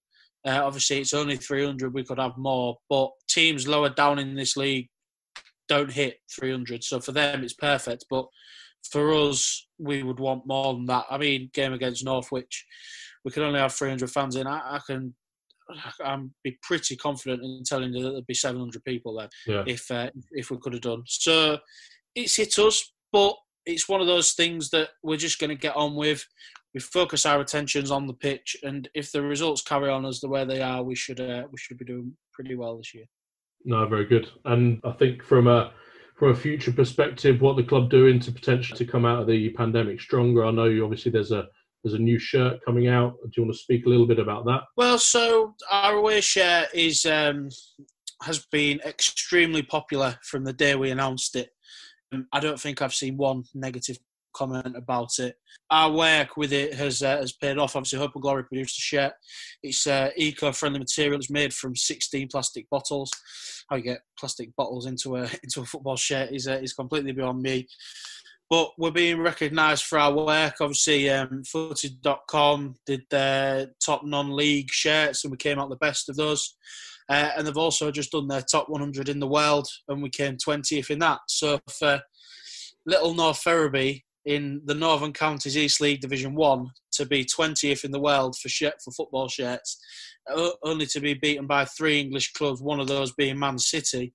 H: Uh, obviously, it's only 300. We could have more, but teams lower down in this league don't hit 300. So for them, it's perfect. But for us, we would want more than that. I mean, game against Northwich, we could only have 300 fans in. I, I can, I'm be pretty confident in telling you that there'd be 700 people there
G: Yeah.
H: if uh, if we could have done. So it's hit us, but it's one of those things that we're just going to get on with. We focus our attentions on the pitch, and if the results carry on as the way they are, we should uh, we should be doing pretty well this year.
G: No, very good. And I think from a from a future perspective, what the club doing to potentially to come out of the pandemic stronger. I know you obviously there's a there's a new shirt coming out. Do you want to speak a little bit about that?
H: Well, so our away share is um, has been extremely popular from the day we announced it. Um, I don't think I've seen one negative comment about it. Our work with it has uh, has paid off. Obviously, Hope and Glory produced a shirt. It's uh, eco-friendly material. It's made from 16 plastic bottles. How you get plastic bottles into a into a football shirt is uh, is completely beyond me. But we're being recognised for our work. Obviously, um, footy.com did their top non-league shirts, and we came out the best of those. Uh, and they've also just done their top 100 in the world, and we came 20th in that. So for Little North Ferriby in the Northern Counties East League Division One to be 20th in the world for shirt, for football shirts, only to be beaten by three English clubs, one of those being Man City,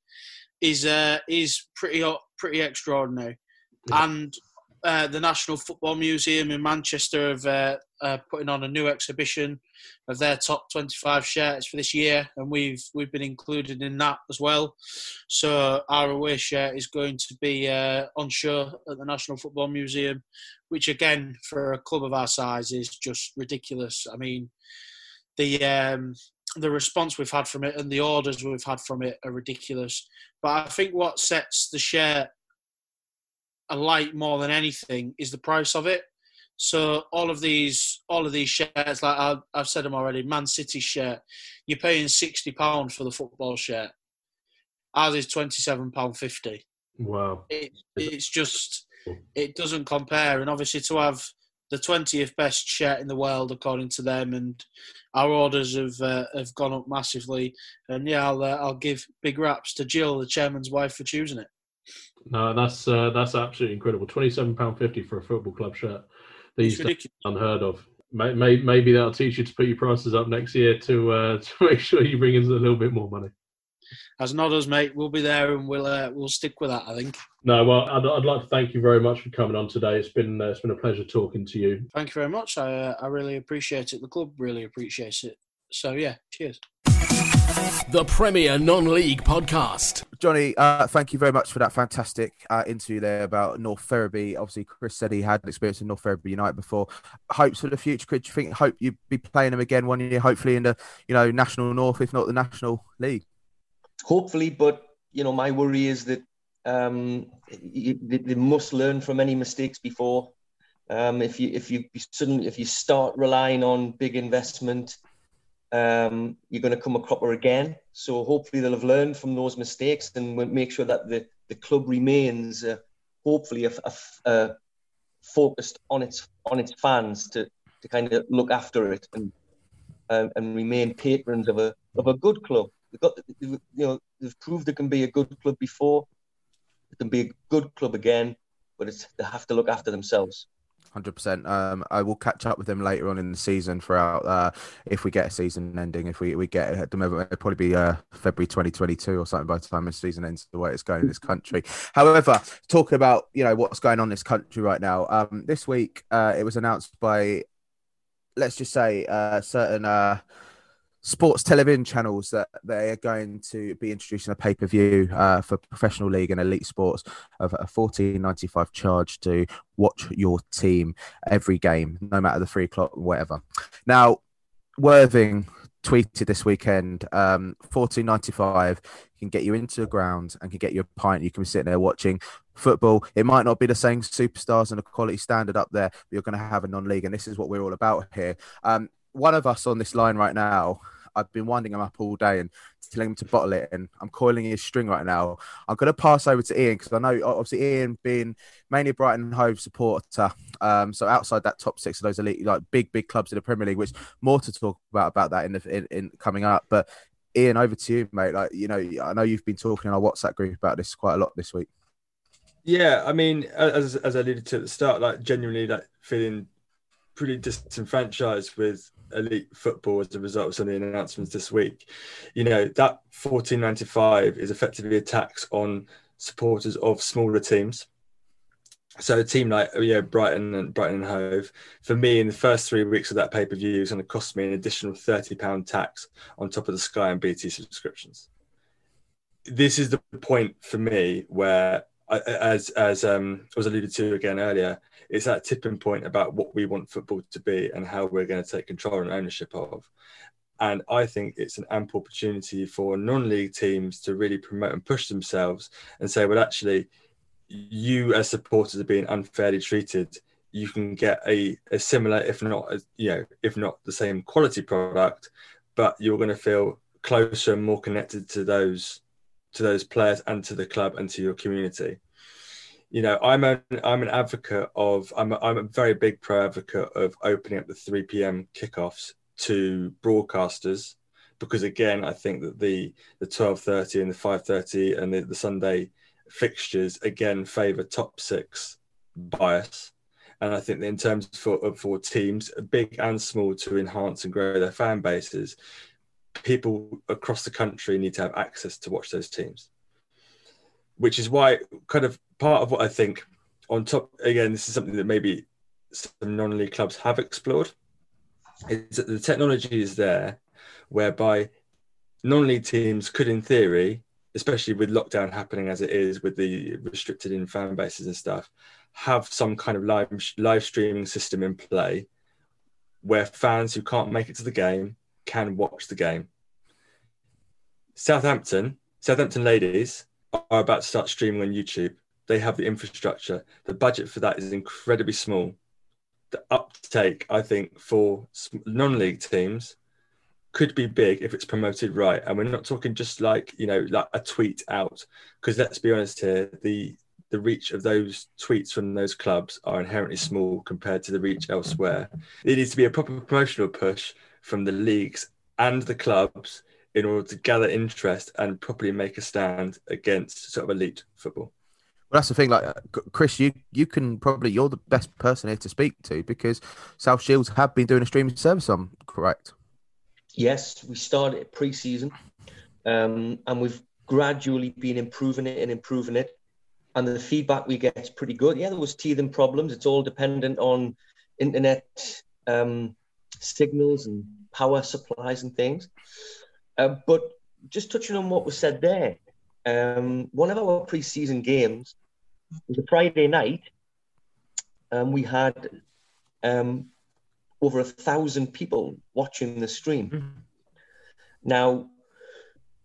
H: is uh, is pretty pretty extraordinary. And uh, the National Football Museum in Manchester have uh, uh, putting on a new exhibition of their top 25 shirts for this year, and we've we've been included in that as well. So our away shirt is going to be uh, on show at the National Football Museum, which again for a club of our size is just ridiculous. I mean, the um, the response we've had from it and the orders we've had from it are ridiculous. But I think what sets the shirt alight more than anything is the price of it. So all of these, all of these shirts, like I've, I've said them already, Man City shirt, you're paying sixty pound for the football shirt. Ours is twenty seven pound fifty.
G: Wow.
H: It, it's just, it doesn't compare. And obviously to have the twentieth best shirt in the world according to them, and our orders have uh, have gone up massively. And yeah, I'll uh, I'll give big raps to Jill, the chairman's wife, for choosing it.
G: No, that's uh, that's absolutely incredible. Twenty seven pound fifty for a football club shirt. These unheard of. May, may, maybe that'll teach you to put your prices up next year to uh, to make sure you bring in a little bit more money.
H: As not us, mate, we'll be there and we'll uh, we'll stick with that. I think.
G: No, well, I'd, I'd like to thank you very much for coming on today. It's been uh, it's been a pleasure talking to you.
H: Thank you very much. I uh, I really appreciate it. The club really appreciates it. So yeah, cheers.
B: The Premier Non-League Podcast.
A: Johnny, uh, thank you very much for that fantastic uh, interview there about North Ferriby. Obviously, Chris said he had experience in North Ferriby United before. Hopes for the future? Could you think? Hope you'd be playing them again one year, hopefully in the you know National North, if not the National League.
C: Hopefully, but you know my worry is that um, you, they must learn from any mistakes before. Um, if you if you suddenly if you start relying on big investment um, you're going to come a cropper again. So hopefully they'll have learned from those mistakes and make sure that the, the club remains uh, hopefully a, a, a focused on its on its fans to, to kind of look after it and um, and remain patrons of a of a good club. They've got you know they've proved they can be a good club before. It can be a good club again, but it's they have to look after themselves
A: hundred percent. Um, I will catch up with them later on in the season throughout. Uh, if we get a season ending, if we we get at the moment, it'll probably be uh, February twenty twenty two or something by the time the season ends. The way it's going in this country. However, talking about you know what's going on in this country right now. Um, this week uh, it was announced by, let's just say, uh, certain uh sports television channels that they are going to be introducing a pay per view uh, for professional league and elite sports of a fourteen ninety five charge to watch your team every game, no matter the three o'clock, whatever. Now, Worthing tweeted this weekend um, fourteen ninety five can get you into the ground and can get you a pint. You can be sitting there watching football. It might not be the same superstars and a quality standard up there, but you're going to have a non league, and this is what we're all about here. Um, one of us on this line right now, I've been winding him up all day and telling him to bottle it, and I'm coiling his string right now. I'm going to pass over to Iain because I know obviously Iain being mainly Brighton and Hove supporter, um, so outside that top six of those elite like big big clubs in the Premier League, which more to talk about about that in the in, in coming up, but. Iain, over to you, mate. Like you know, I know you've been talking in our WhatsApp group about this quite a lot this week.
F: Yeah, I mean, as as I alluded to at the start, like genuinely, like feeling pretty disenfranchised with elite football as a result of some of the announcements this week. You know, that 1495 is effectively a tax on supporters of smaller teams. So a team like yeah, Brighton and Brighton and Hove, for me in the first three weeks of that pay per view is going to cost me an additional thirty pound tax on top of the Sky and BT subscriptions. This is the point for me where, as as um, was alluded to again earlier, it's that tipping point about what we want football to be and how we're going to take control and ownership of. And I think it's an ample opportunity for non league teams to really promote and push themselves and say, well, actually, you as supporters are being unfairly treated. You can get a, a similar, if not, you know, if not the same quality product, but you're going to feel closer and more connected to those to those players and to the club and to your community you know, I'm an I'm an advocate of I'm a, I'm a very big pro advocate of opening up the 3 p.m. kickoffs to broadcasters because again, I think that the the 12:30 and the 5:30 and the, the Sunday fixtures again favour top six bias. And I think that in terms for for teams, big and small, to enhance and grow their fan bases, people across the country need to have access to watch those teams which is why kind of part of what I think on top again, this is something that maybe some non-league clubs have explored, is that the technology is there whereby non-league teams could in theory, especially with lockdown happening as it is with the restricted in fan bases and stuff, have some kind of live live streaming system in play where fans who can't make it to the game can watch the game. Southampton, Southampton ladies are about to start streaming on YouTube. They have the infrastructure. The budget for that is incredibly small. The uptake, I think, for non-league teams could be big if it's promoted right. And we're not talking just like you know, like a tweet out. Because let's be honest here, the the reach of those tweets from those clubs are inherently small compared to the reach elsewhere. It needs to be a proper promotional push from the leagues and the clubs in order to gather interest and properly make a stand against sort of elite football.
A: Well, that's the thing. Like uh, Chris, you you can probably you're the best person here to speak to because South Shields have been doing a streaming service. I'm correct.
C: Yes, we started pre-season, um, and we've gradually been improving it and improving it. And the feedback we get is pretty good. Yeah, there was teething problems. It's all dependent on internet um, signals and power supplies and things. Uh, but just touching on what was said there, um, one of our pre-season games was a Friday night, and we had um, over a thousand people watching the stream. Mm-hmm. Now,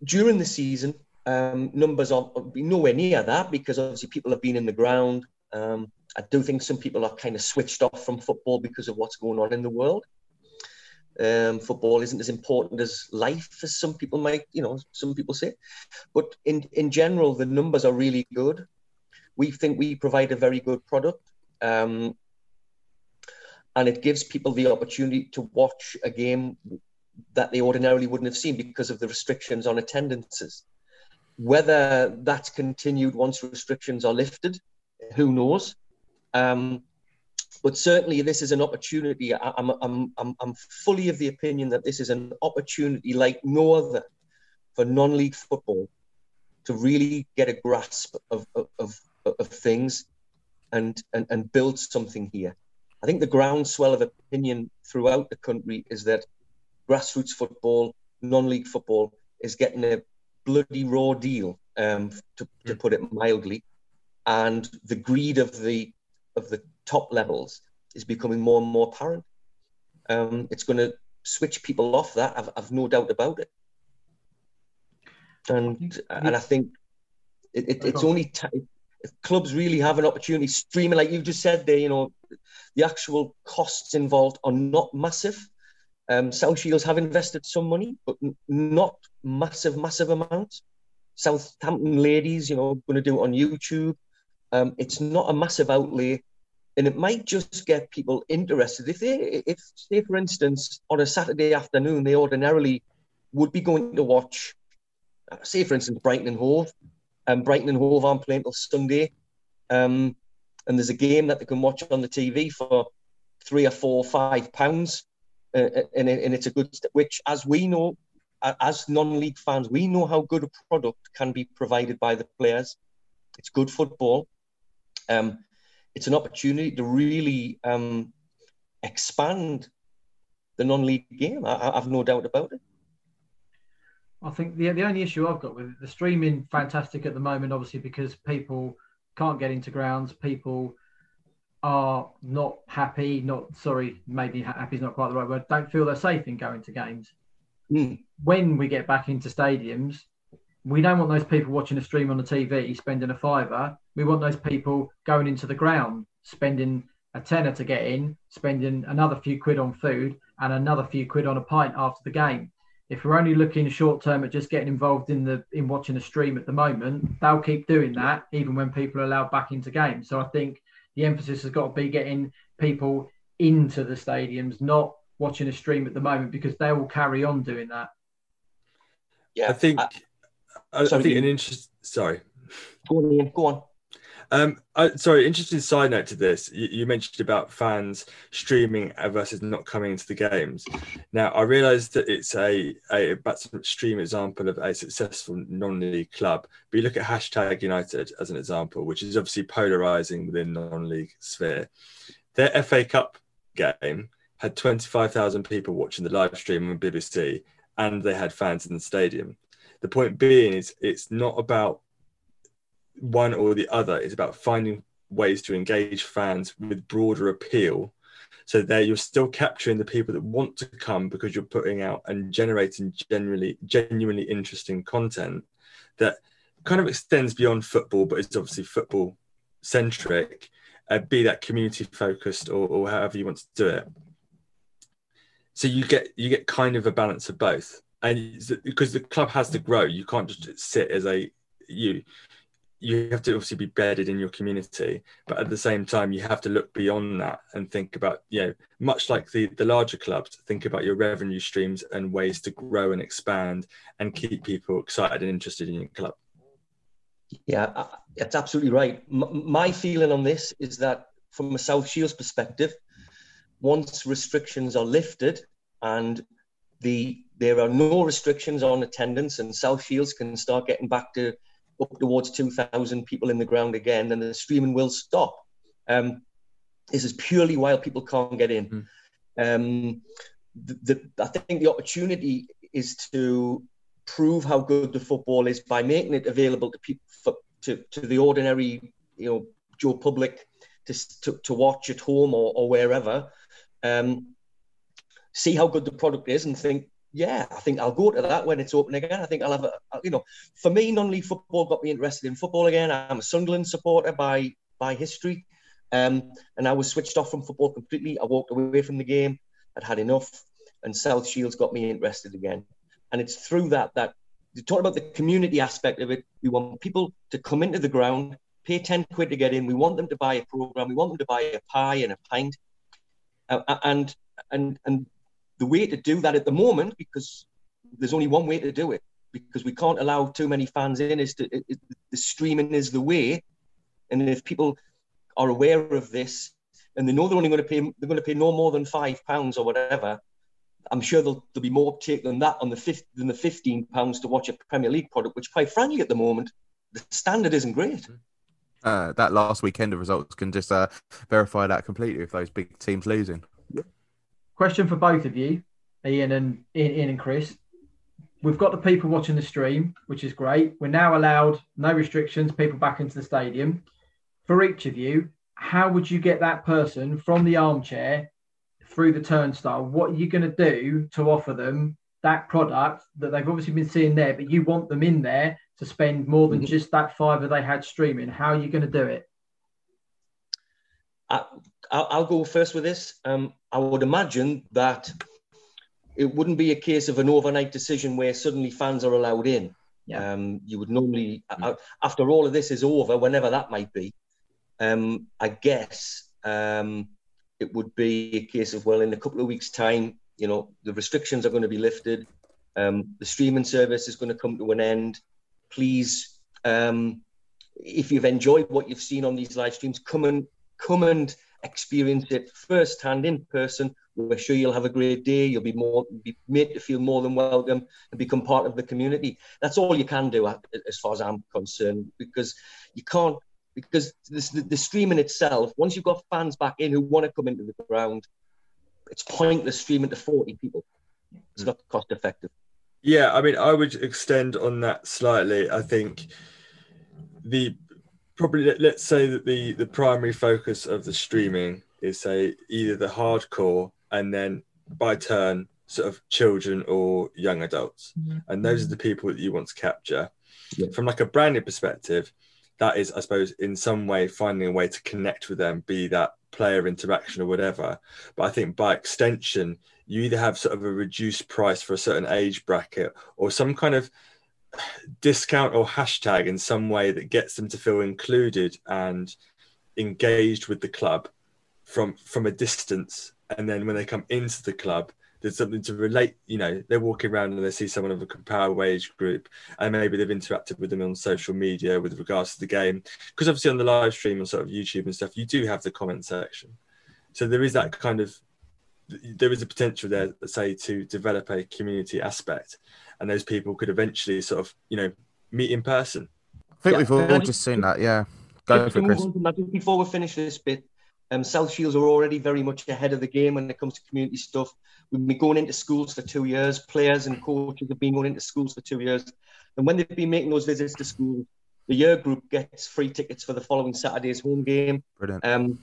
C: during the season, um, numbers are nowhere near that because obviously people have been in the ground. Um, I do think some people are kind of switched off from football because of what's going on in the world. Um, football isn't as important as life as some people might, you know, some people say. But in in general, the numbers are really good. We think we provide a very good product, um, and it gives people the opportunity to watch a game that they ordinarily wouldn't have seen because of the restrictions on attendances. Whether that's continued once restrictions are lifted, who knows? Um, but certainly, this is an opportunity. I, am I'm, I'm, I'm fully of the opinion that this is an opportunity like no other for non league football to really get a grasp of, of, of, of things and, and, and build something here. I think the groundswell of opinion throughout the country is that grassroots football, non-league football, is getting a bloody raw deal, um, to, to hmm. put it mildly, and the greed of the of the top levels is becoming more and more apparent. Um, it's going to switch people off that. I've, I've no doubt about it. And and I think it, it, it's only t- clubs really have an opportunity streaming, like you just said there, you know, the actual costs involved are not massive. Um, South Shields have invested some money, but not massive, massive amounts. Southampton ladies, you know, going to do it on YouTube. Um, it's not a massive outlay and it might just get people interested. If they, if say for instance, on a Saturday afternoon, they ordinarily would be going to watch, uh, say for instance, Brighton and Hove, um, Brighton and Hove aren't playing till Sunday, um, and there's a game that they can watch on the TV for three or four, or five pounds, uh, and, and it's a good, which as we know, as non-league fans, we know how good a product can be provided by the players. It's good football. Um, it's an opportunity to really um, expand the non-league game. I, have no doubt about it.
E: I think the the only issue I've got with it, the streaming fantastic at the moment, obviously because people can't get into grounds, people are not happy, not sorry, maybe happy is not quite the right word, don't feel they're safe in going to games. Mm. When we get back into stadiums, we don't want those people watching a stream on the TV spending a fiver. We want those people going into the ground, spending a tenner to get in, spending another few quid on food and another few quid on a pint after the game. If we're only looking short term at just getting involved in the in watching a stream at the moment, they'll keep doing that even when people are allowed back into games. So I think the emphasis has got to be getting people into the stadiums, not watching a stream at the moment because they will carry on doing that.
F: Yeah, I think. I- I, sorry, I think an interest. Sorry.
C: Go on, Iain. Go on.
F: Um, I, sorry, interesting side note to this. You, you, mentioned about fans streaming versus not coming into the games. Now, I realise that it's a, a that's an extreme example of a successful non-league club. But you look at hashtag United as an example, which is obviously polarising within non-league sphere. Their FA Cup game had 25,000 people watching the live stream on BBC, and they had fans in the stadium the point being is it's not about one or the other it's about finding ways to engage fans with broader appeal. So there you're still capturing the people that want to come because you're putting out and generating generally genuinely interesting content that kind of extends beyond football but it's obviously football centric uh, be that community focused or, or however you want to do it. So you get you get kind of a balance of both. And because the club has to grow, you can't just sit as a you. You have to obviously be bedded in your community, but at the same time, you have to look beyond that and think about, you know, much like the the larger clubs, think about your revenue streams and ways to grow and expand and keep people excited and interested in your club.
C: Yeah, that's absolutely right. My feeling on this is that, from a South Shields perspective, once restrictions are lifted and the there are no restrictions on attendance, and South Shields can start getting back to up towards 2,000 people in the ground again, then the streaming will stop. Um, this is purely while people can't get in. Mm. Um, the, the, I think the opportunity is to prove how good the football is by making it available to people for, to, to the ordinary you know Joe public to, to, to watch at home or, or wherever um, see how good the product is and think yeah, I think I'll go to that when it's open again. I think I'll have a, you know, for me, non-league football got me interested in football again. I'm a Sunderland supporter by by history, um, and I was switched off from football completely. I walked away from the game. I'd had enough, and South Shields got me interested again. And it's through that that you talk about the community aspect of it. We want people to come into the ground, pay ten quid to get in. We want them to buy a program. We want them to buy a pie and a pint, uh, and and and the way to do that at the moment, because there's only one way to do it, because we can't allow too many fans in, is to it, it, the streaming is the way. And if people are aware of this and they know they're only going to pay, they're going to pay no more than five pounds or whatever. I'm sure there'll, there'll be more uptake than that on the fifth than the 15 pounds to watch a Premier League product, which quite frankly at the moment the standard isn't great.
A: Uh, that last weekend of results can just uh, verify that completely with those big teams losing.
E: Question for both of you, Iain and Iain, Iain and Chris. We've got the people watching the stream, which is great. We're now allowed no restrictions, people back into the stadium. For each of you, how would you get that person from the armchair through the turnstile? What are you going to do to offer them that product that they've obviously been seeing there, but you want them in there to spend more than mm-hmm. just that fiver they had streaming? How are you going to do it?
C: I, will go first with this. Um, I would imagine that it wouldn't be a case of an overnight decision where suddenly fans are allowed in. Yeah. Um, you would normally, mm. after all of this is over, whenever that might be, um, I guess um, it would be a case of, well, in a couple of weeks' time, you know, the restrictions are going to be lifted. Um, the streaming service is going to come to an end. Please, um, if you've enjoyed what you've seen on these live streams, come and come and experience it firsthand in person. We're sure you'll have a great day. You'll be more be made to feel more than welcome and become part of the community. That's all you can do, as far as I'm concerned, because you can't because this, the, the streaming itself. Once you've got fans back in who want to come into the ground, it's pointless streaming to 40 people. It's mm. not cost effective.
F: Yeah, I mean, I would extend on that slightly. I think the probably let's say that the the primary focus of the streaming is say either the hardcore and then by turn sort of children or young adults mm-hmm. and those are the people that you want to capture yeah. from like a branding perspective that is i suppose in some way finding a way to connect with them be that player interaction or whatever but i think by extension you either have sort of a reduced price for a certain age bracket or some kind of discount or hashtag in some way that gets them to feel included and engaged with the club from from a distance. And then when they come into the club there's something to relate you know they're walking around and they see someone of a comparable age group and maybe they've interacted with them on social media with regards to the game. Because obviously on the live stream on sort of youtube and stuff you do have the comment section. So there is that kind of there is a potential there say to develop a community aspect and those people could eventually sort of you know meet in person.
A: I think yeah. we've all just seen that. Yeah, go for Chris.
C: Before we finish this bit, um, South Shields are already very much ahead of the game when it comes to community stuff. We've been going into schools for two years. Players and coaches have been going into schools for two years, and when they've been making those visits to schools, the year group gets free tickets for the following Saturday's home game.
A: Brilliant.
C: Um, so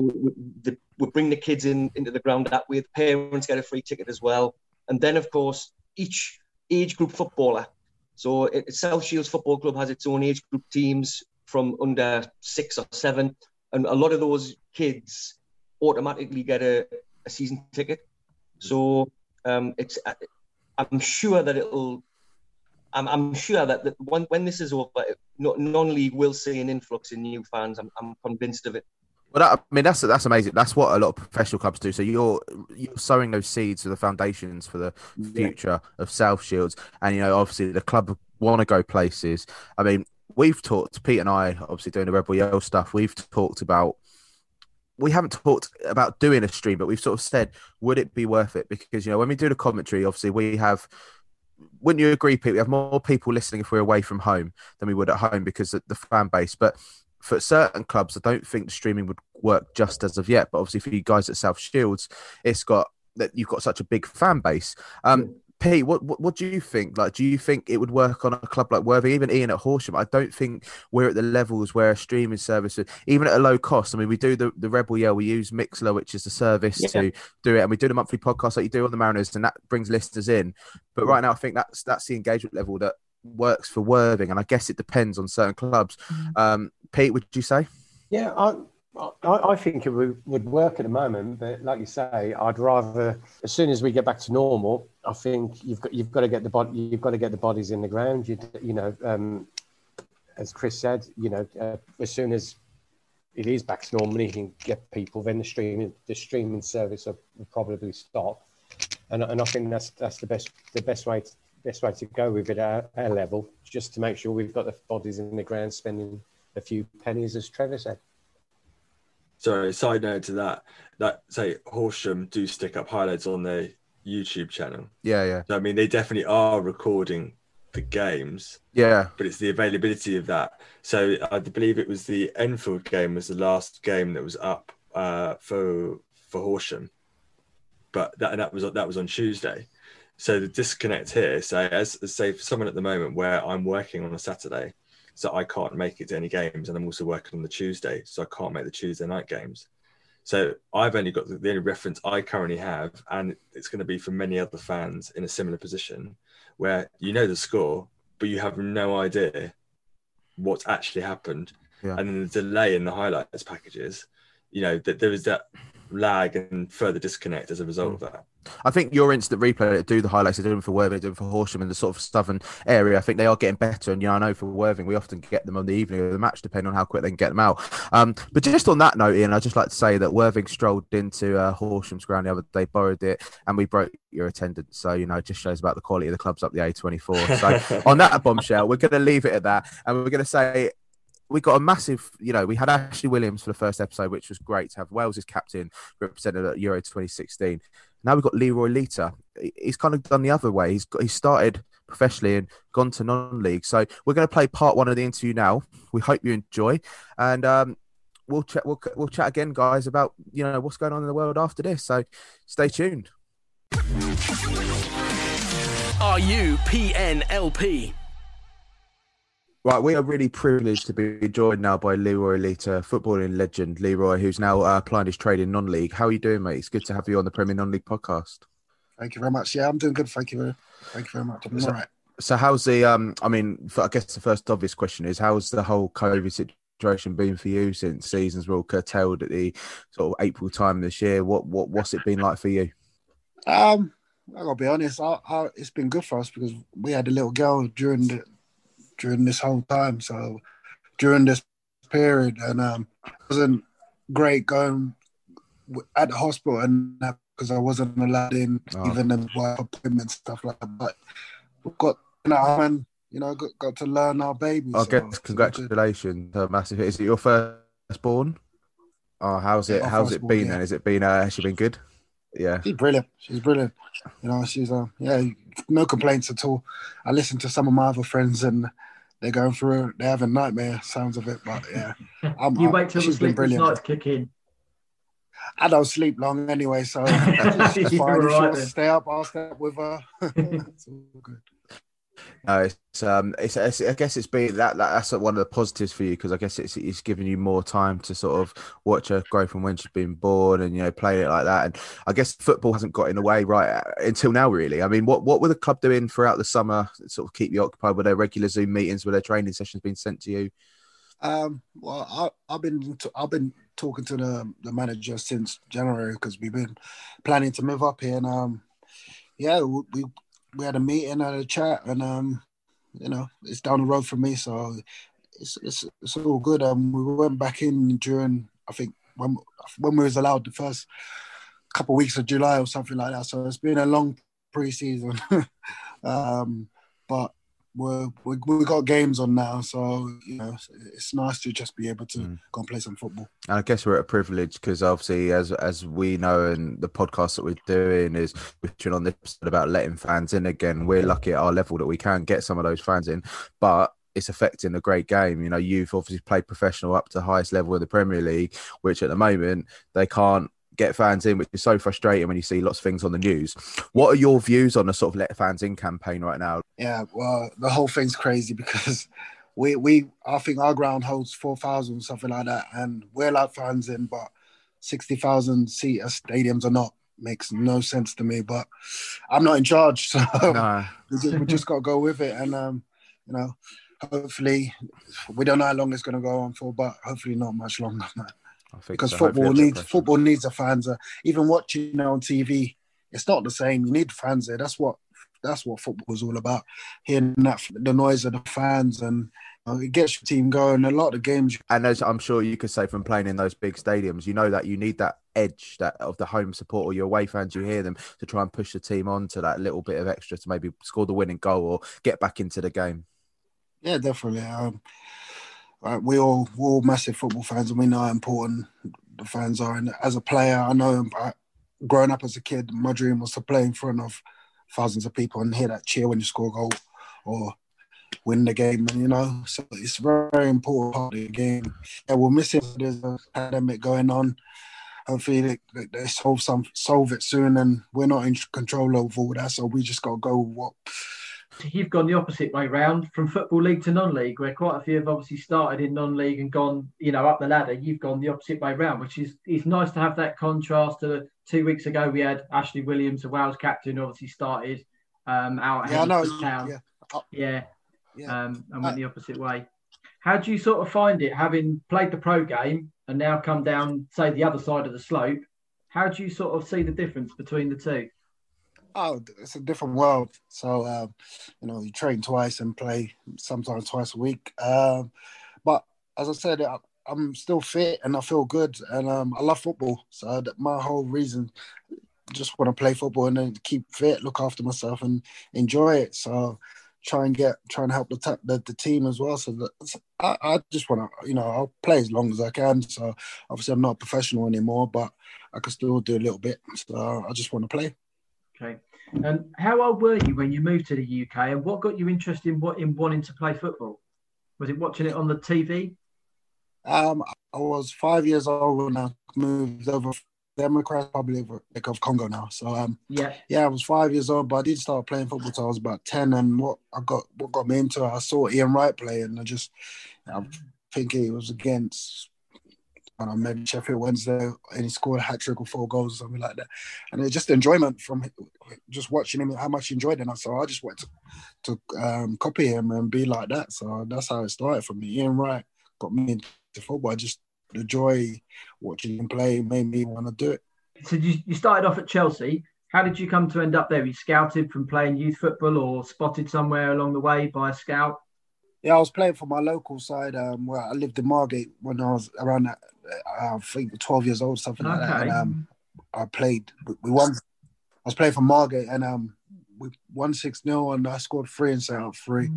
C: we, the, we bring the kids in into the ground that way. The parents get a free ticket as well, and then of course each age group footballer. So it, South Shields Football Club has its own age group teams from under six or seven, and a lot of those kids automatically get a, a season ticket. So um, it's I'm sure that it'll. I'm, I'm sure that, that when, when this is over, non-league will see an influx in new fans. I'm, I'm convinced of it.
A: Well, that, I mean, that's that's amazing. That's what a lot of professional clubs do. So you're you're sowing those seeds for the foundations for the future yeah. of South Shields, and you know, obviously, the club want to go places. I mean, we've talked. Pete and I, obviously, doing the Rebel Yell stuff. We've talked about. We haven't talked about doing a stream, but we've sort of said, would it be worth it? Because you know, when we do the commentary, obviously, we have wouldn't you agree, Pete? We have more people listening if we're away from home than we would at home because of the fan base. But for certain clubs, I don't think the streaming would work just as of yet. But obviously, for you guys at South Shields, it's got that you've got such a big fan base. Um, Pete, what, what what do you think? Like, do you think it would work on a club like Worthing, even Iain at Horsham? I don't think we're at the levels where a streaming service, even at a low cost. I mean, we do the, the Rebel Yell, we use Mixlr, which is the service
D: Yeah.
A: to do it, and we do the monthly podcast like you do on the Mariners, and that brings listeners in. But right now, I think that's that's the engagement level that works for Worthing, and I guess it depends on certain clubs. Um, Pete, would you say?
D: Yeah, I, I, I think it would, would work at the moment, but like you say, I'd rather as soon as we get back to normal, I think you've got you've got to get the body you've got to get the bodies in the ground. You you know, um, as Chris said, you know, uh, as soon as it is back to normal, you can get people. Then the streaming the streaming service will, will probably stop, and and I think that's that's the best the best way to, best way to go with it at our, our level, just to make sure we've got the bodies in the ground, spending a few pennies, as Trevor said.
F: Sorry, side note to that, that say Horsham do stick up highlights on their YouTube channel.
A: Yeah, yeah,
F: So, I mean, they definitely are recording the games,
A: yeah.
F: but it's the availability of that. So I believe it was the Enfield game was the last game that was up uh, for for Horsham, but that that was that was on Tuesday. So the disconnect here, say as say for someone at the moment where I'm working on a Saturday, so I can't make it to any games, and I'm also working on the Tuesday, so I can't make the Tuesday night games. So I've only got the, the only reference I currently have, and it's going to be for many other fans in a similar position, where you know the score, but you have no idea what's actually happened,
A: Yeah.
F: and then the delay in the highlights packages, you know that there is that lag and further disconnect as a result of mm. that.
A: I think your instant replay do the highlights, they're doing for Worthing, they're doing for Horsham and the sort of southern area. I think they are getting better. And, you know, I know for Worthing, we often get them on the evening of the match, depending on how quick they can get them out. Um, but just on that note, Iain, I'd just like to say that Worthing strolled into uh, Horsham's ground the other day, borrowed it, and we broke your attendance. So, you know, it just shows about the quality of the clubs up the A24. So, on that bombshell, we're going to leave it at that. And we're going to say, we got a massive, you know, we had Ashley Williams for the first episode, which was great to have Wales captain represented at Euro 2016. Now we've got Leroy Lita. He's kind of done the other way. He's got, he started professionally and gone to non-league. So we're going to play part one of the interview now. We hope you enjoy, and um, we'll chat. We'll, we'll chat again, guys, about you know what's going on in the world after this. So stay tuned.
B: Are you PNLP?
A: Right, we are really privileged to be joined now by Leroy Lita, footballing legend Leroy, who's now uh, applying his trade in non-league. How are you doing, mate? It's good to have you on the Premier Non-League podcast.
I: Thank you very much. Yeah, I'm doing good. Thank you. very- Thank you very much. I'm all right.
A: So, how's the? Um, I mean, I guess the first obvious question is, how's the whole COVID situation been for you since seasons were all curtailed at the sort of April time this year? What what what's it been like for you?
I: Um, I gotta be honest. I, I, it's been good for us because we had a little girl during the during this whole time. So during this period, and um, it wasn't great going at the hospital and because I wasn't allowed in,
A: Oh.
I: even the work appointments stuff like that. But we've got you know, and you know, got, got to learn our baby.
A: I
I: so
A: guess congratulations, uh, massive. Is it your first born? Oh, how's it?
I: My
A: How's it been?
I: yeah.
A: Then has it been? Uh, has she been good? Yeah.
I: She's brilliant. She's brilliant. You know, she's uh, yeah, no complaints at all. I listened to some of my other friends and they're going through. They're having nightmare sounds of it, but yeah, I'm,
E: you
I: I'm-
E: wait till the
I: she's been
E: sleepless
I: brilliant.
E: nights kick in.
I: I don't sleep long anyway, so it's
E: You're
I: fine. If she
E: all right
I: wants
E: then.
I: to stay up, I'll stay up with her. it's all good.
A: No, it's um, it's, it's I guess it's been that, that that's one of the positives for you because I guess it's it's giving you more time to sort of watch her grow from when she's been born and you know play it like that. And I guess football hasn't got in the way right uh, until now, really. I mean, what what were the club doing throughout the summer? Sort of keep you occupied with their regular Zoom meetings, with their training sessions being sent to you.
I: Um, well, I, I've been I've been talking to the the manager since January because we've been planning to move up here, and um, yeah, we we, we had a meeting and a chat, and um, you know, it's down the road for me, so it's it's, it's all good. Um, we went back in during I think when when we was allowed the first couple of weeks of July or something like that. So it's been a long pre-season, um, but we're, we we got games on now, so you know it's, nice to just be able to mm. go and play some football.
A: And I guess we're at a privilege because obviously, as as we know, and the podcast that we're doing is we're on this episode about letting fans in again. We're lucky at our level that we can get some of those fans in, but it's affecting a great game. You know, you've obviously played professional up to the highest level of the Premier League, which at the moment they can't get fans in, which is so frustrating when you see lots of things on the news. What are your views on the sort of let fans in campaign right now?
I: Yeah, well, the whole thing's crazy because we we I think our ground holds four thousand something like that, and we're allowed fans in, but sixty thousand seat stadiums are not makes no sense to me. But I'm not in charge, so
A: Nah.
I: we just, we just got to go with it, and um, you know, hopefully, we don't know how long it's going to go on for, but hopefully not much longer, man.
A: I think
I: Because
A: so.
I: football needs
A: a
I: football needs the fans. Uh, even watching it on TV, it's not the same. You need fans there. That's what that's what football is all about. Hearing that the noise of the fans and uh, it gets your team going. A lot of games.
A: And as I'm sure you could say from playing in those big stadiums, you know that you need that edge that of the home support or your away fans. You hear them to try and push the team on to that little bit of extra to maybe score the winning goal or get back into the game.
I: Yeah, definitely. Um, right, we all we're all massive football fans, and we know how important the fans are. And as a player, I know I, growing up as a kid, my dream was to play in front of thousands of people and hear that cheer when you score a goal or win the game. And you know, so it's very, important part of the game. Yeah, we're missing. There's a pandemic going on. Hopefully, they- they solve some solve it soon, and we're not in control of all that. So we just got to go with what
E: You've gone the opposite way round from football league to non-league, where quite a few have obviously started in non-league and gone, you know, up the ladder. You've gone the opposite way round, which is is nice to have that contrast. To two weeks ago, we had Ashley Williams, the Wales captain, obviously started um, out at
I: Yeah, know.
E: Town.
I: Yeah.
E: yeah,
I: Yeah.
E: um, and went the opposite way. How do you sort of find it, having played the pro game and now come down, say, the other side of the slope? How do you sort of see the difference between the two?
I: Oh, it's a different world. So, um, you know, you train twice and play sometimes twice a week. Um, but as I said, I, I'm still fit and I feel good, and um, I love football. So my whole reason, just want to play football and then keep fit, look after myself, and enjoy it. So, try and get, try and help the the, the team as well. So that I, I just want to, you know, I'll play as long as I can. So obviously, I'm not a professional anymore, but I can still do a little bit. So I just want to play.
E: Okay. And how old were you when you moved to the UK, and what got you interested in what in wanting to play football? Was it watching it on the TV?
I: Um, I was five years old when I moved over Democratic Republic of Congo now. So um,
E: Yeah.
I: yeah, I was five years old, but I did start playing football till I was about ten. And what I got, what got me into it, I saw Ian Wright play, and I just, I think he was against. I don't maybe Sheffield Wednesday, and he scored a hat trick or four goals or something like that. And it's just enjoyment from just watching him, how much he enjoyed it. And so I just went to, to um, copy him and be like that. So that's how it started for me. Ian Wright got me into football. I just the joy watching him play made me want to do it.
E: So you, you started off at Chelsea. How did you come to end up there? Were you scouted from playing youth football or spotted somewhere along the way by a scout?
I: Yeah, I was playing for my local side um, where I lived in Margate when I was around that, uh, I think 12 years old, something like that. And
E: Okay.
I: um, I played, we- won. I was playing for Margate and um, we won 6 0 and I scored three and set up three.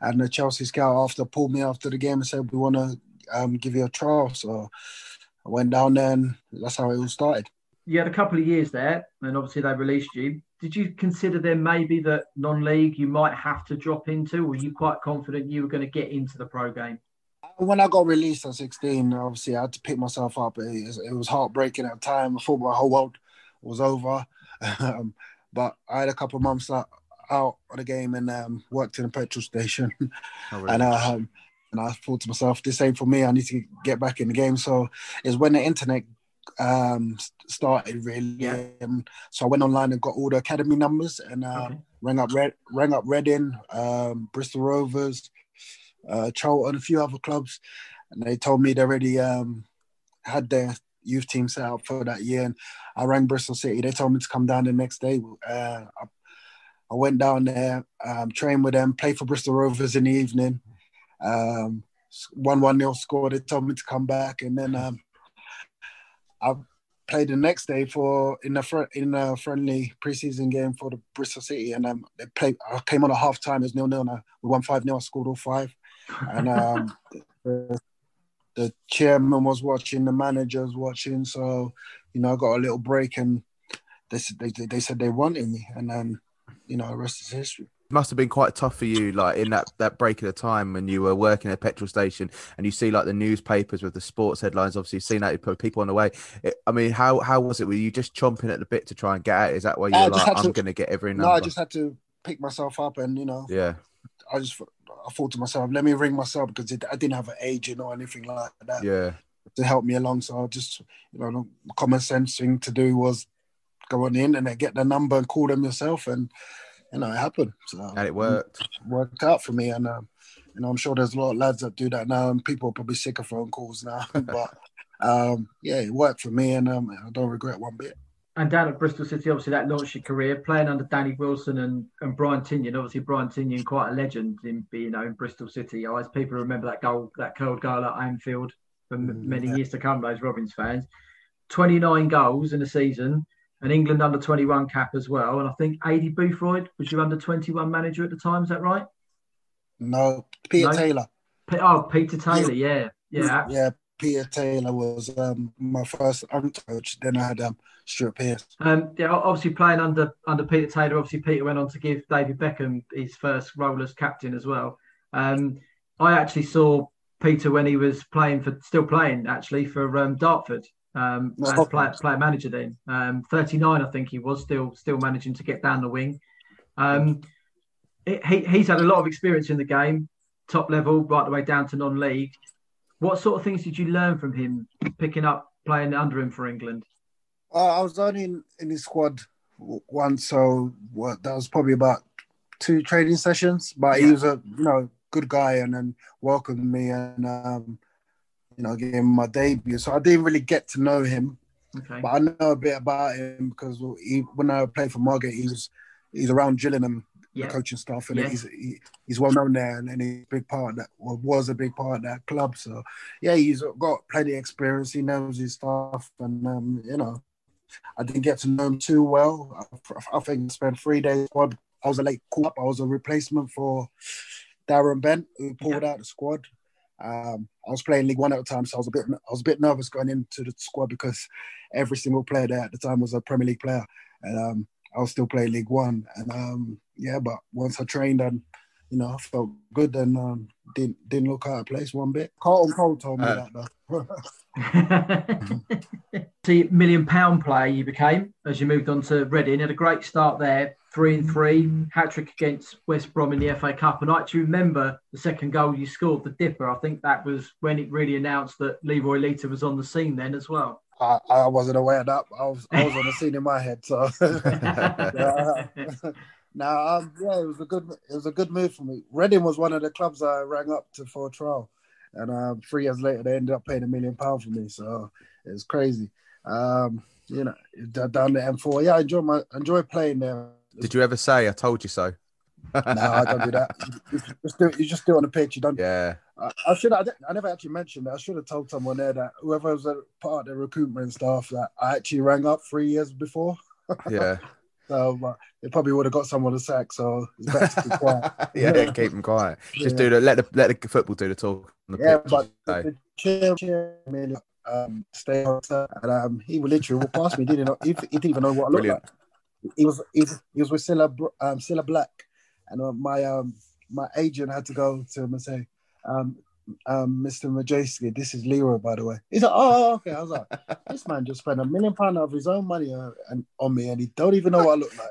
I: And the Chelsea scout after pulled me after the game and said, We want to um, give you a trial. So I went down there and that's how it all started.
E: You had a couple of years there, and obviously they released you. Did you consider then maybe that non-league you might have to drop into, or were you quite confident you were going to get into the pro game?
I: when I got released at 16, obviously I had to pick myself up. It, was- it was heartbreaking at the time. I thought my whole world was over. Um, but I had a couple of months out, out of the game and um, worked in a petrol station.
A: Oh, really?
I: and, um, and I thought to myself, this ain't for me. I need to get back in the game. So it's when the internet um, started really.
E: Yeah.
I: Um, so I went online and got all the academy numbers and um,
E: Okay.
I: rang up Red, rang up Reading, um, Bristol Rovers, uh, Charlton, a few other clubs, and they told me they already um, had their youth team set up for that year. And I rang Bristol City. They told me to come down the next day. Uh, I, I went down there, um, trained with them, played for Bristol Rovers in the evening. Um, one one nil score. They told me to come back, and then um, I played the next day for in a in a friendly preseason game for the Bristol City, and um, they played. I came on at half time. Was nil nil. We won five nil. I scored all five, and um, the, the chairman was watching, the manager was watching. So you know, I got a little break, and they they they said they wanted me, and then you know, the rest is history.
A: Must have been quite tough for you, like in that that break of the time when you were working at a petrol station and you see like the newspapers with the sports headlines. Obviously, you've seen that you put people on the way. It, I mean, how how was it? Were you just chomping at the bit to try and get out? Is that why you
I: I
A: were like, I'm
I: to-
A: going to get every number?
I: No, I just had to pick myself up, and you know,
A: yeah,
I: I just I thought to myself, let me ring myself because it, I didn't have an agent or anything like that
A: yeah.
I: to help me along. So I just, you know, the common sense thing to do was go on the internet, get the number, and call them yourself, and you know, it happened. So
A: And it worked.
I: worked out for me, and um, you know, I'm sure there's a lot of lads that do that now, and people are probably sick of phone calls now, but. Um, yeah, it worked for me, and um, I don't regret one bit.
E: And down at Bristol City, obviously that launched your career playing under Danny Wilson and, and Brian Tinnion. Obviously Brian Tinnion, quite a legend in you know in Bristol City. Always people remember that goal, that curled goal at Anfield for m- many years to come. Those Robins fans. Twenty nine goals in a season, an England under twenty one cap as well. And I think Aidy Boothroyd was your under twenty one manager at the time. Is that right?
I: No, Peter
E: No?
I: Taylor.
E: Oh, Peter Taylor. Yeah, yeah.
I: yeah. Peter Taylor was um, my first coach. Then I had um, Stuart Pearce.
E: Um, yeah, obviously playing under under Peter Taylor. Obviously, Peter went on to give David Beckham his first role as captain as well. Um, I actually saw Peter when he was playing for, still playing actually for um, Dartford um, as player, player manager. Then um, 39, I think he was still still managing to get down the wing. Um, it, he, he's had a lot of experience in the game, top level, right the way down to non-league. What sort of things did you learn from him picking up playing under him for England?
I: Uh, I was only in, in his squad once, so what, that was probably about two training sessions. But he was a you know good guy and then welcomed me and um, you know gave him my debut. So I didn't really get to know him,
E: Okay.
I: but I know a bit about him because he, when I played for Margate, he was he's around Gillingham,
E: Yeah.
I: the coaching staff, and
E: Yeah.
I: he's he, he's well known there, and, and he's a big part of that was a big part of that club. So yeah, he's got plenty of experience. He knows his stuff, and um, you know, I didn't get to know him too well. I, I think I spent three days. squad. I was a late call up. I was a replacement for Darren Bent, who pulled out the squad. Um, I was playing League One at the time, so I was a bit I was a bit nervous going into the squad because every single player there at the time was a Premier League player, and um, I was still playing League One. And um, yeah, but once I trained and you know I felt good and um, didn't didn't look out of place one bit. Carlton Cole told me
A: Uh,
I: that though.
E: See, million pound player you became as you moved on to Reading. Had a great start there, three and three, hat trick against West Brom in the FA Cup. And I actually remember the second goal you scored, the dipper. I think that was when it really announced that Leroy Lita was on the scene then as well.
I: I, I wasn't aware of that. I was I was on the scene in my head. So yeah. now, um, yeah, it was a good it was a good move for me. Reading was one of the clubs I rang up to for a trial, and um, three years later they ended up paying a million pound for me. So it was crazy. Um, you know, down the M4. Yeah, I enjoy my enjoy playing there.
A: Did you ever say I told you so?
I: no, I don't do that. You just do, you just do it on the pitch. You don't.
A: Yeah.
I: I, I should. I, I never actually mentioned that. I should have told someone there that whoever was a part of the recruitment staff that I actually rang up three years before.
A: Yeah.
I: So uh, they probably would have got someone to sack. So it's better to be quiet.
A: yeah, keep them quiet. Just
I: Yeah.
A: do the let the let the football do the talk. On the
I: Yeah,
A: pitch,
I: but
A: so.
I: the chair, chair, um, stay on and um, he would literally walk past me. Didn't know, he, he didn't even know what I looked
A: Brilliant.
I: like. He was he, was- he was with Cilla Br- um, Cilla Black, and uh, my um my agent had to go to him and say, um, um, Mr. Madejski, this is Leroy, by the way. He's like, oh, okay. I was like, this man just spent a million pound of his own money uh, and on me, and he don't even know what I look like.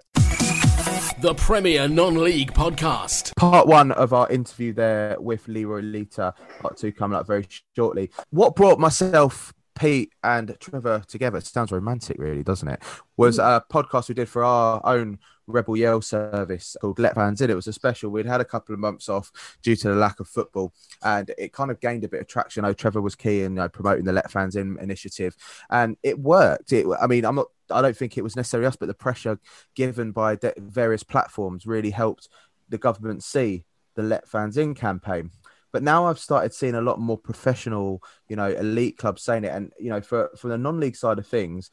B: The Premier Non-League Podcast.
A: Part one of our interview there with Leroy Lita. Part two coming up very shortly. What brought myself, Pete, and Trevor together? It sounds romantic, really, doesn't it? Was mm. a podcast we did for our own Rebel Yell service called Let Fans In. It was a special. We'd had a couple of months off due to the lack of football, and it kind of gained a bit of traction. I know Trevor was key in you know, promoting the Let Fans In initiative, and it worked. It, I mean, I'm not. I don't think it was necessarily us, but the pressure given by de- various platforms really helped the government see the Let Fans In campaign. But now I've started seeing a lot more professional, you know, elite clubs saying it. And, you know, for, for the non league side of things,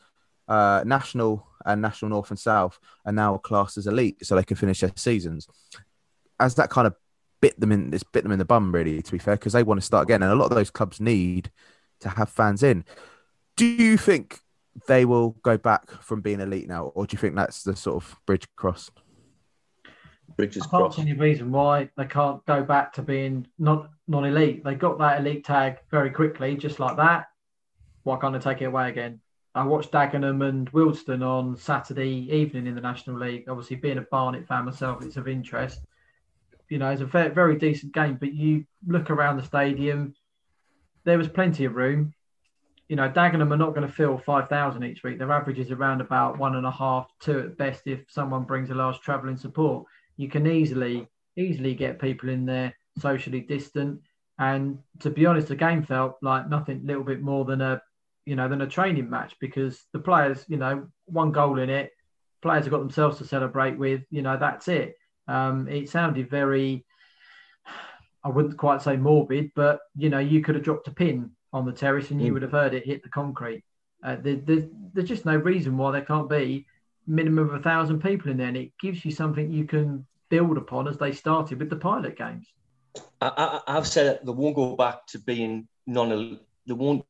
A: uh, National and National North and South are now classed as elite so they can finish their seasons. As that kind of bit them in, it's bit them in the bum, really, to be fair, because they want to start again. And a lot of those clubs need to have fans in. Do you think they will go back from being elite now, or do you think that's the sort of bridge crossed?
C: Bridges
E: I can't
C: crossed.
E: see any reason why they can't go back to being not non-elite. They got that elite tag very quickly, just like that. Why can't they take it away again? I watched Dagenham and Wealdstone on Saturday evening in the National League. Obviously, being a Barnet fan myself, it's of interest. You know, it's a very, very decent game. But you look around the stadium, there was plenty of room. You know, Dagenham are not going to fill 5,000 each week. Their average is around about one and a half, two at best if someone brings a large travelling support. You can easily, easily get people in there socially distant. And to be honest, the game felt like nothing little bit more than a, you know, than a training match because the players, you know, one goal in it, players have got themselves to celebrate with, you know, that's it. Um, it sounded very, I wouldn't quite say morbid, but you know, you could have dropped a pin on the terrace and you
C: Mm.
E: would have heard it hit the concrete. Uh, there, there's, there's just no reason why there can't be minimum of a thousand people in there, and it gives you something you can build upon as they started with the pilot games.
C: I, I've said that they won't go back to being non. They won't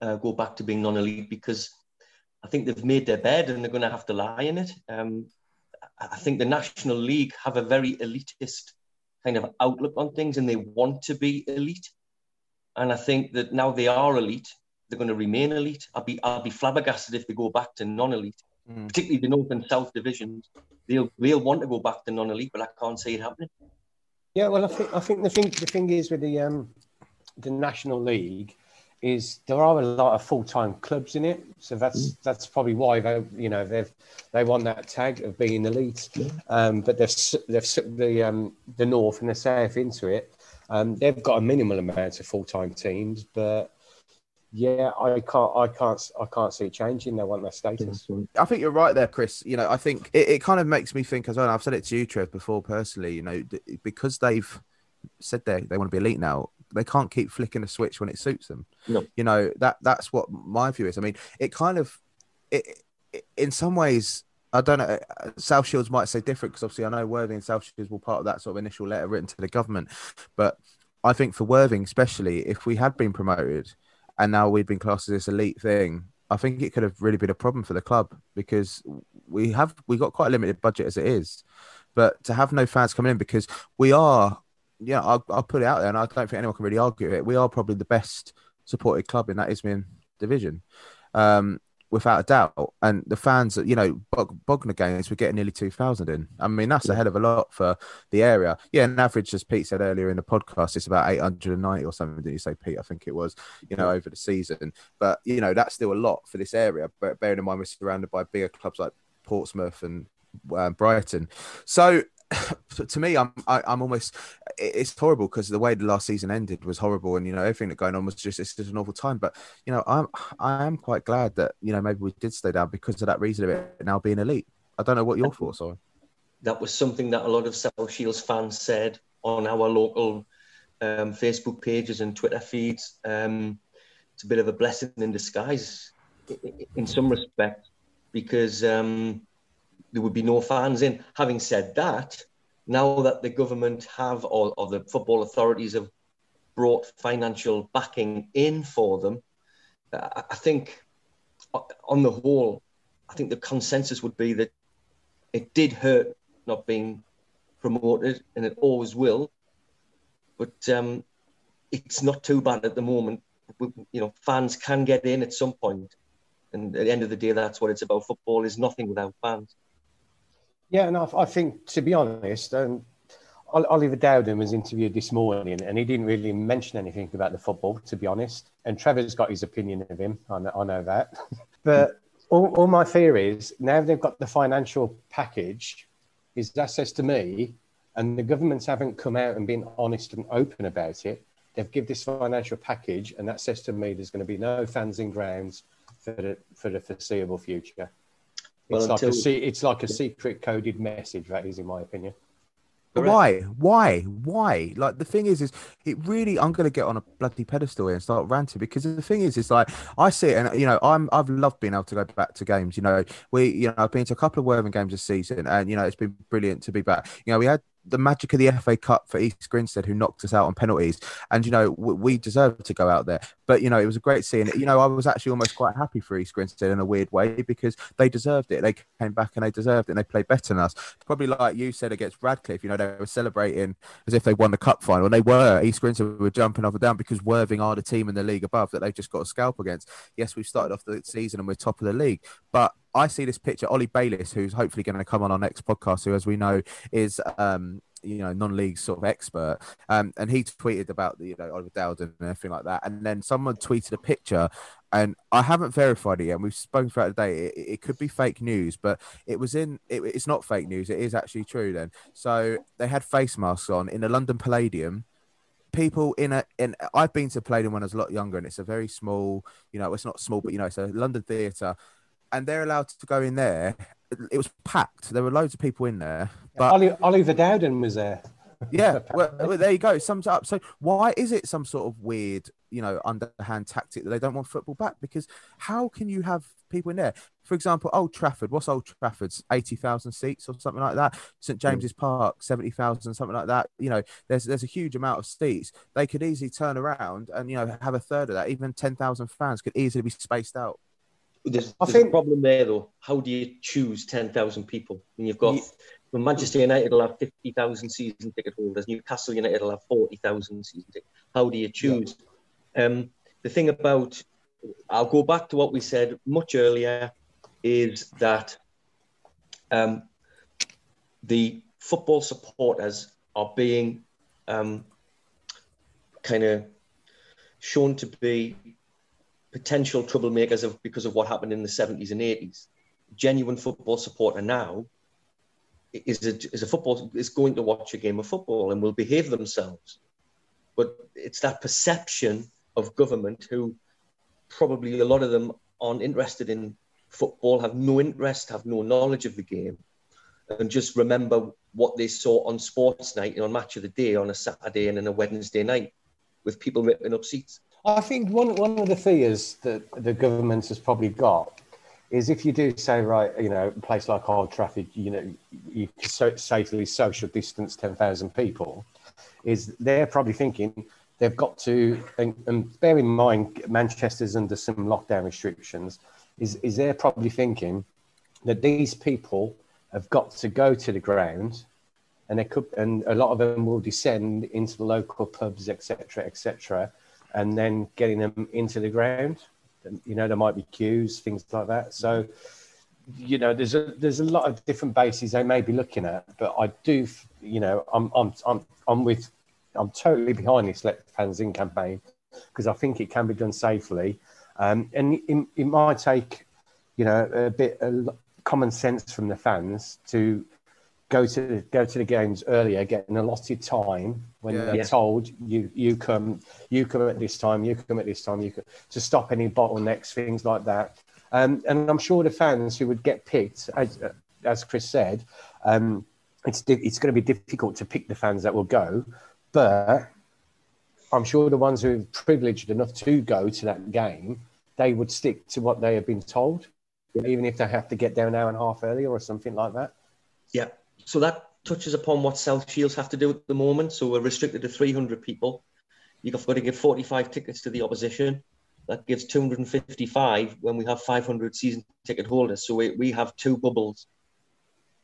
C: uh, go back to being non-elite because I think they've made their bed and they're going to have to lie in it. Um, I I think the National League have a very elitist kind of outlook on things, and they want to be elite. And I think that now they are elite, they're going to remain elite. I'll be I'll be flabbergasted if they go back to non-elite,
A: Mm.
C: particularly the North and South divisions. They'll they'll want to go back to non-elite, but I can't see it happening.
D: Yeah, well, I think I think the thing the thing is with the um, the National League is there are a lot of full time clubs in it, so that's that's probably why they you know they've they want that tag of being elite, um, but they've s- they've s- the um, the North and the South into it. Um, they've got a minimal amount of full time teams, but yeah, I can't I can't I can't see changing. They want their status.
A: I think you're right there, Chris. You know, I think it, it kind of makes me think as well. and I've said it to you, Trev, before personally. You know, th- because they've said they they want to be elite now, they can't keep flicking a switch when it suits them.
C: No.
A: You know that that's what my view is. I mean, it kind of, it, it in some ways. I don't know. uh, South Shields might say different because obviously I know Worthing and South Shields were part of that sort of initial letter written to the government. But I think for Worthing, especially if we had been promoted and now we'd been classed as this elite thing, I think it could have really been a problem for the club because we have we got quite a limited budget as it is. But to have no fans coming in because we are, yeah, I'll, I'll put it out there, and I don't think anyone can really argue it. We are probably the best supported club in that Isthmian division, um, without a doubt. And the fans, you know, Bog- Bognor games, we're getting nearly two thousand in. I mean, that's a hell of a lot for the area. Yeah, an average, as Pete said earlier in the podcast, it's about eight hundred and ninety or something. Did you say, Pete? I think it was. You know, over the season, but you know, that's still a lot for this area. But bearing in mind, we're surrounded by bigger clubs like Portsmouth and um, Brighton. So to me, I'm I, I'm almost it's horrible because the way the last season ended was horrible, and you know everything that going on was just it's just an awful time. But you know, I'm I am quite glad that you know maybe we did stay down because of that reason of it now being elite. I don't know what your thoughts are.
C: that was something that a lot of South Shields fans said on our local um, Facebook pages and Twitter feeds. Um, it's a bit of a blessing in disguise i- i- in some respect because um, there would be no fans in. Having said that, now that the government have or, or the football authorities have brought financial backing in for them, I I think on the whole, I think the consensus would be that it did hurt not being promoted, and it always will. But um, it's not too bad at the moment. You know, fans can get in at some point, and at the end of the day, that's what it's about. Football is nothing without fans.
D: Yeah, and I, I think to be honest, um, Oliver Dowden was interviewed this morning, and he didn't really mention anything about the football, to be honest. And Trevor's got his opinion of him. I know, I know that. but all, all my fear is now they've got the financial package. Is that says to me, and the governments haven't come out and been honest and open about it. They've give this financial package, and that says to me there's going to be no fans in grounds for the for the foreseeable future.
C: Well,
D: It's like a se- it's like a secret coded message. That is, in my opinion.
A: But why? Why? Why? Like the thing is, is it really? I'm going to get on a bloody pedestal here and start ranting because the thing is, is like I see it, and you know, I'm I've loved being able to go back to games. You know, we, you know, I've been to a couple of Worthing games this season, and you know, it's been brilliant to be back. You know, we had the magic of the FA Cup for East Grinstead, who knocked us out on penalties. And, you know, we, we deserved to go out there. But, you know, it was a great scene. You know, I was actually almost quite happy for East Grinstead in a weird way because they deserved it. They came back and they deserved it and they played better than us. Probably like you said against Radcliffe, you know, they were celebrating as if they won the cup final. And they were. East Grinstead were jumping up and down because Worthing are the team in the league above that they've just got a scalp against. Yes, we've started off the season and we're top of the league. But I see this picture, Ollie Bayliss, who's hopefully going to come on our next podcast, who, as we know, is um, you know non-league sort of expert. Um, and he tweeted about the you know Oliver Dowden and everything like that. And then someone tweeted a picture and I haven't verified it yet. And we've spoken throughout the day. It, it could be fake news but it was in it, it's not fake news. It is actually true then. So they had face masks on in the London Palladium. People in a in I've been to Palladium when I was a lot younger and it's a very small you know it's not small but you know it's a London theatre and they're allowed to go in there it was packed. There were loads of people in there. But
D: Oli- Oliver Dowden was there.
A: yeah, well, well, there you go. Sums up. So why is it some sort of weird, you know, underhand tactic that they don't want football back? Because how can you have people in there? For example, Old Trafford. What's Old Trafford's eighty thousand seats or something like that? St hmm. James's Park, seventy thousand, something like that. You know, there's there's a huge amount of seats. They could easily turn around and you know have a third of that. Even ten thousand fans could easily be spaced out.
C: There's, there's think... a problem there, though. How do you choose 10,000 people when you've got when Manchester United will have 50,000 season ticket holders, Newcastle United will have 40,000 season ticket. How do you choose? Yeah. Um, the thing about, I'll go back to what we said much earlier, is that um, the football supporters are being um, kind of shown to be potential troublemakers of, because of what happened in the 70s and 80s. Genuine football supporter now is a, is a football is going to watch a game of football and will behave themselves. But it's that perception of government who probably a lot of them aren't interested in football, have no interest, have no knowledge of the game, and just remember what they saw on sports night and on match of the day on a Saturday and then a Wednesday night with people ripping up seats.
D: I think one one of the fears that the government has probably got is if you do say right, you know, a place like Old Trafford, you know, you so safely social distance ten thousand people, is they're probably thinking they've got to and, and bear in mind Manchester's under some lockdown restrictions, is is they're probably thinking that these people have got to go to the ground and they could and a lot of them will descend into the local pubs etc etc and then getting them into the ground. You know, there might be queues, things like that. So, you know, there's a there's a lot of different bases they may be looking at, but I do, you know, I'm I'm I'm I'm with I'm totally behind this Let Fans In campaign because I think it can be done safely, um, and it, it might take, you know, a bit of common sense from the fans to go to go to the games earlier, get an allotted time when yeah. they're yeah. told you you come you come at this time, you come at this time, you come, to stop any bottlenecks, things like that. Um, and I'm sure the fans who would get picked, as, as Chris said, um, it's it's going to be difficult to pick the fans that will go, but I'm sure the ones who are privileged enough to go to that game, they would stick to what they have been told, even if they have to get there an hour and a half earlier or something like that.
C: Yeah, so that touches upon what South Shields have to do at the moment. So we're restricted to 300 people. You've got to give 45 tickets to the opposition. That gives 255 when we have 500 season ticket holders. So we, we have two bubbles.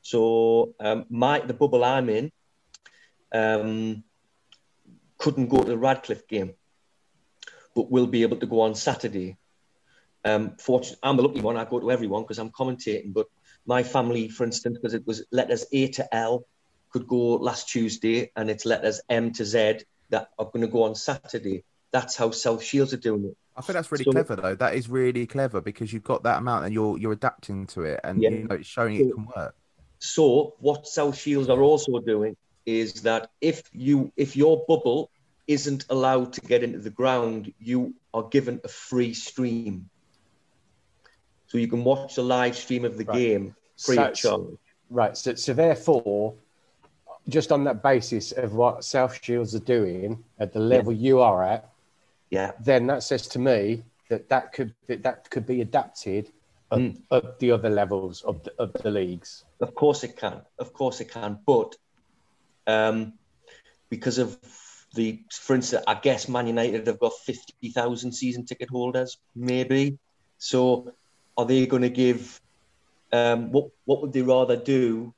C: So um, my the bubble I'm in um, couldn't go to the Radcliffe game, but will be able to go on Saturday. Um, fortunately, I'm a lucky one. I go to everyone because I'm commentating, but my family, for instance, because it was letters A to L, could go last Tuesday, and it's letters M to Z that are going to go on Saturday. That's how South Shields are doing it.
A: I think that's really so, clever, though. That is really clever because you've got that amount and you're you're adapting to it, and yeah. you know, it's showing so, it can work.
C: So, what South Shields are also doing is that if you if your bubble isn't allowed to get into the ground, you are given a free stream so you can watch the live stream of the right. game free so, of charge.
D: Right. So, so therefore, just on that basis of what South Shields are doing at the level yeah. you are at,
C: yeah,
D: then that says to me that that could that, that could be adapted at, mm. at the other levels of the, of the leagues.
C: Of course it can. Of course it can. But um, because of the, for instance, I guess Man United have got 50,000 season ticket holders, maybe. So are they going to give, um, what, what would they rather do?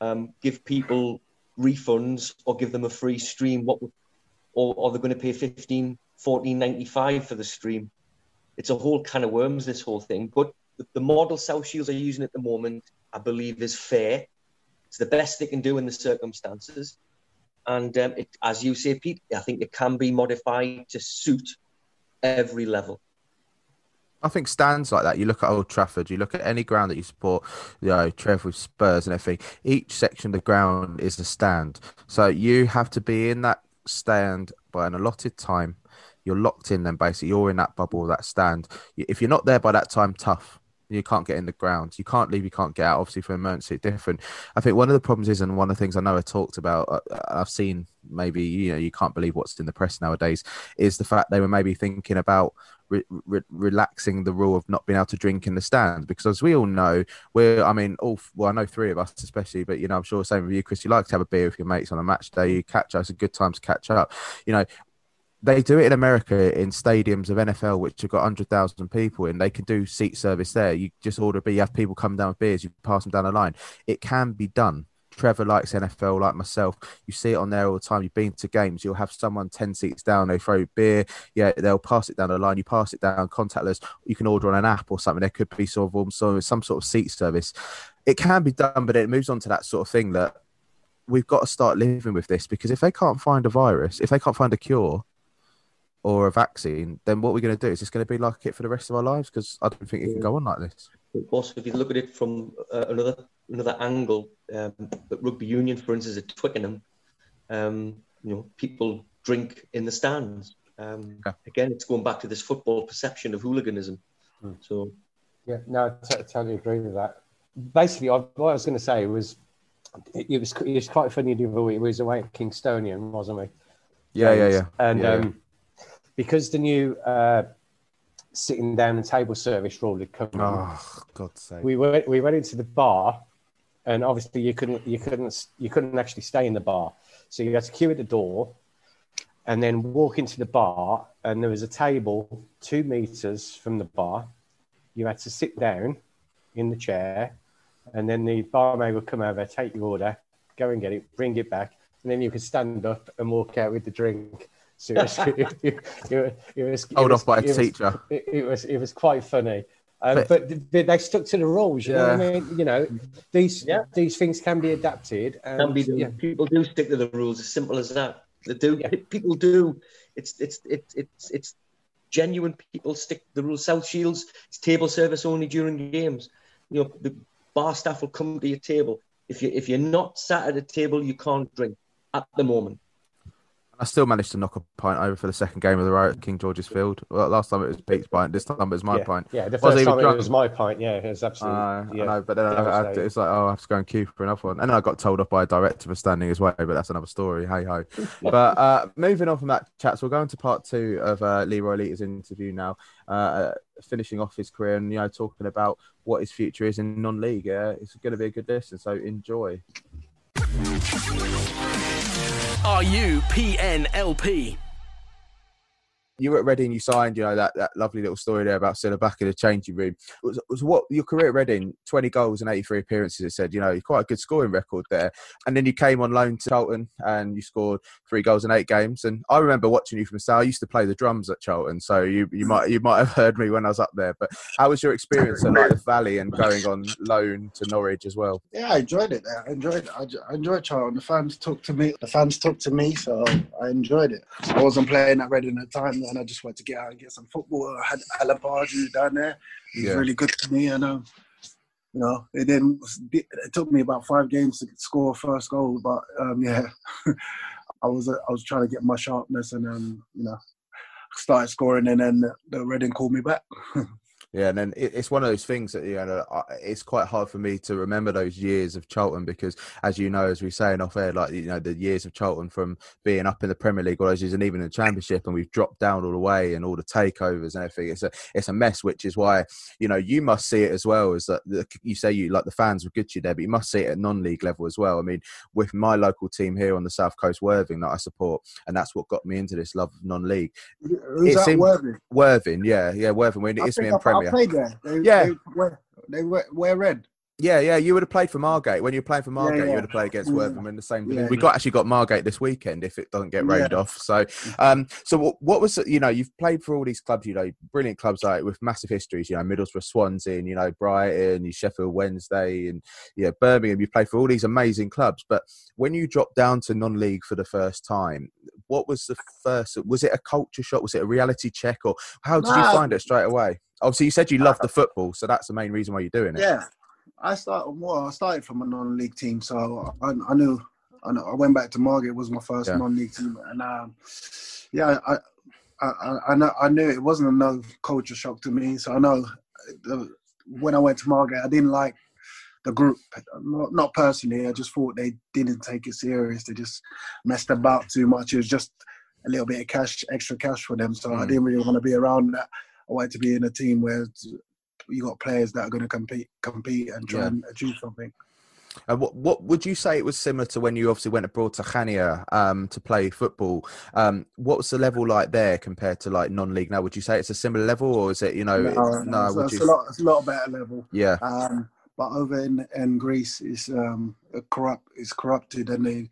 C: Um, give people refunds or give them a free stream? What would, or are they going to pay 15, 14.95 for the stream? It's a whole can of worms, this whole thing. But the, the model South Shields are using at the moment, I believe, is fair. It's the best they can do in the circumstances. And um, it, as you say, Pete, I think it can be modified to suit every level.
A: I think stands like that. You look at Old Trafford, you look at any ground that you support, you know, Trev with Spurs and everything. Each section of the ground is a stand. So you have to be in that stand by an allotted time. You're locked in then basically. You're in that bubble, that stand. If you're not there by that time, tough you can't get in the ground. You can't leave. You can't get out. Obviously, for emergency, different. I think one of the problems is, and one of the things I know I talked about, uh, uh, I've seen maybe you know you can't believe what's in the press nowadays, is the fact they were maybe thinking about re- re- relaxing the rule of not being able to drink in the stand because as we all know, we're I mean, all well, I know three of us especially, but you know, I'm sure the same with you, Chris. You like to have a beer with your mates on a match day. You catch us a good time to catch up. You know, they do it in America in stadiums of NFL, which have got hundred thousand people in. They can do seat service there. You just order a beer. You have people come down with beers. You pass them down the line. It can be done. Trevor likes NFL, like myself. You see it on there all the time. You've been to games. You'll have someone ten seats down. They throw beer. Yeah, they'll pass it down the line. You pass it down contactless. You can order on an app or something. There could be sort of some some sort of seat service. It can be done, but it moves on to that sort of thing that we've got to start living with this because if they can't find a virus, if they can't find a cure, or a vaccine, then what we're going to do is it's going to be like it for the rest of our lives because I don't think it can go on like this.
C: Also, if you look at it from uh, another another angle, um, but rugby union, for instance, at Twickenham, um, you know, people drink in the stands. Um, yeah. Again, it's going back to this football perception of hooliganism. Hmm. So,
D: yeah, no, I t- totally agree with that. Basically, I, what I was going to say was it, it, was it was quite funny the other week. We was away at Kingstonian, wasn't we?
A: Yeah, yeah, yeah.
D: And
A: yeah,
D: um, because the new uh, sitting down and table service rule had come.
A: Oh, God's sake!
D: We went we went into the bar, and obviously you couldn't you couldn't you couldn't actually stay in the bar, so you had to queue at the door, and then walk into the bar, and there was a table two meters from the bar. You had to sit down in the chair, and then the barmaid would come over, take your order, go and get it, bring it back, and then you could stand up and walk out with the drink. So it was, it, it, it was
A: Hold off by a
D: was,
A: teacher.
D: It, was it was quite funny. Um, but, but, they stuck to the rules. You yeah. know what I mean? You know, these yeah. these things can be adapted. And,
C: can be yeah. People do stick to the rules. As simple as that. They do. Yeah. People do. It's it's it's it's it's genuine. People stick to the rules. South Shields. It's table service only during games. You know, the bar staff will come to your table. If you if you're not sat at a table, you can't drink at the moment.
A: I still managed to knock a pint over for the second game of the row at King George's Field. Well, last time it was Pete's pint. This time it was my
D: yeah.
A: pint.
D: Yeah, the first time drunk. it was my pint. Yeah, it was absolutely.
A: Uh,
D: yeah,
A: I know, but then I, I to, it's like, oh, I have to go and queue for another one. And I got told off by a director for standing his way, but that's another story. Hey ho. but uh, moving on from that chat, so we'll go into part two of uh, Leroy Lita's interview now, uh, finishing off his career and you know talking about what his future is in non-league. Yeah, it's going to be a good listen, so enjoy.
B: Are you
A: were at Reading, you signed, you know, that, that lovely little story there about still back in the changing room. Was, was what your career at Reading, 20 goals and 83 appearances, it said, you know, quite a good scoring record there. And then you came on loan to Charlton and you scored three goals in eight games. And I remember watching you from the I used to play the drums at Charlton, so you, you might you might have heard me when I was up there. But how was your experience at the Valley and going on loan to Norwich as well?
I: Yeah, I enjoyed it. I enjoyed it. I enjoyed Charlton. The fans talked to me. The fans talked to me, so I enjoyed it. I wasn't playing at Reading at the time and I just wanted to get out and get some football. I had Pardew down there. He was yeah. really good to me, and um, you know, it didn't. It took me about five games to score first goal, but um, yeah, I was I was trying to get my sharpness, and um, you know, started scoring, and then the Reading called me back.
A: Yeah, and then it, it's one of those things that you know it's quite hard for me to remember those years of Charlton because, as you know, as we say in off air, like you know the years of Charlton from being up in the Premier League all those years and even in the Championship, and we've dropped down all the way and all the takeovers and everything. It's a it's a mess, which is why you know you must see it as well as that. The, you say you like the fans were good to you there, but you must see it at non-league level as well. I mean, with my local team here on the south coast, Worthing, that I support, and that's what got me into this love of non-league.
I: Who's
A: It
I: that?
A: seemed-
I: Worthing?
A: Worthing, yeah, yeah, Worthing. When it's me in Premier.
I: I played there. They,
A: Yeah.
I: they wear, they wear, red.
A: Yeah, yeah, you would have played for Margate when you were playing for Margate. You
I: yeah.
A: would have played against
I: Yeah.
A: Worthing in the same.
I: Yeah.
A: We got actually got Margate this weekend if it doesn't get rained
I: Yeah.
A: off. So, um, so what, what was you know you've played for all these clubs, you know, brilliant clubs like with massive histories. You know, Middlesbrough, Swansea, and, you know, Brighton, you Sheffield Wednesday, and yeah, Birmingham. You played for all these amazing clubs, but when you dropped down to non-league for the first time, what was the first? Was it a culture shock? Was it a reality check, or how did you find it straight away? Obviously, you said you love the football, so that's the main reason why you're doing it.
I: Yeah, I started. Well, I started from a non-league team, so I, I knew. I, know, I went back to Margate was my first
A: Yeah.
I: non-league team, and um, yeah, I, I, I, I, know, I knew it wasn't a no culture shock to me. So I know the, when I went to Margate, I didn't like the group. Not, not personally, I just thought they didn't take it serious. They just messed about too much. It was just a little bit of cash, extra cash for them. So I
A: Mm.
I: didn't really want to be around that. I wanted to be in a team where you got players that are going to compete, compete and try
A: Yeah.
I: and achieve something.
A: And what what would you say it was similar to when you obviously went abroad to Khania um, to play football? Um, what was the level like there compared to like non-league now? Would you say it's a similar level, or is it you know?
I: no,
A: it-
I: no,
A: no,
I: it's, it's
A: you?
I: a lot, it's a lot better level.
A: Yeah,
I: Um, but over in, in Greece, it's um, corrupt. It's corrupted, and they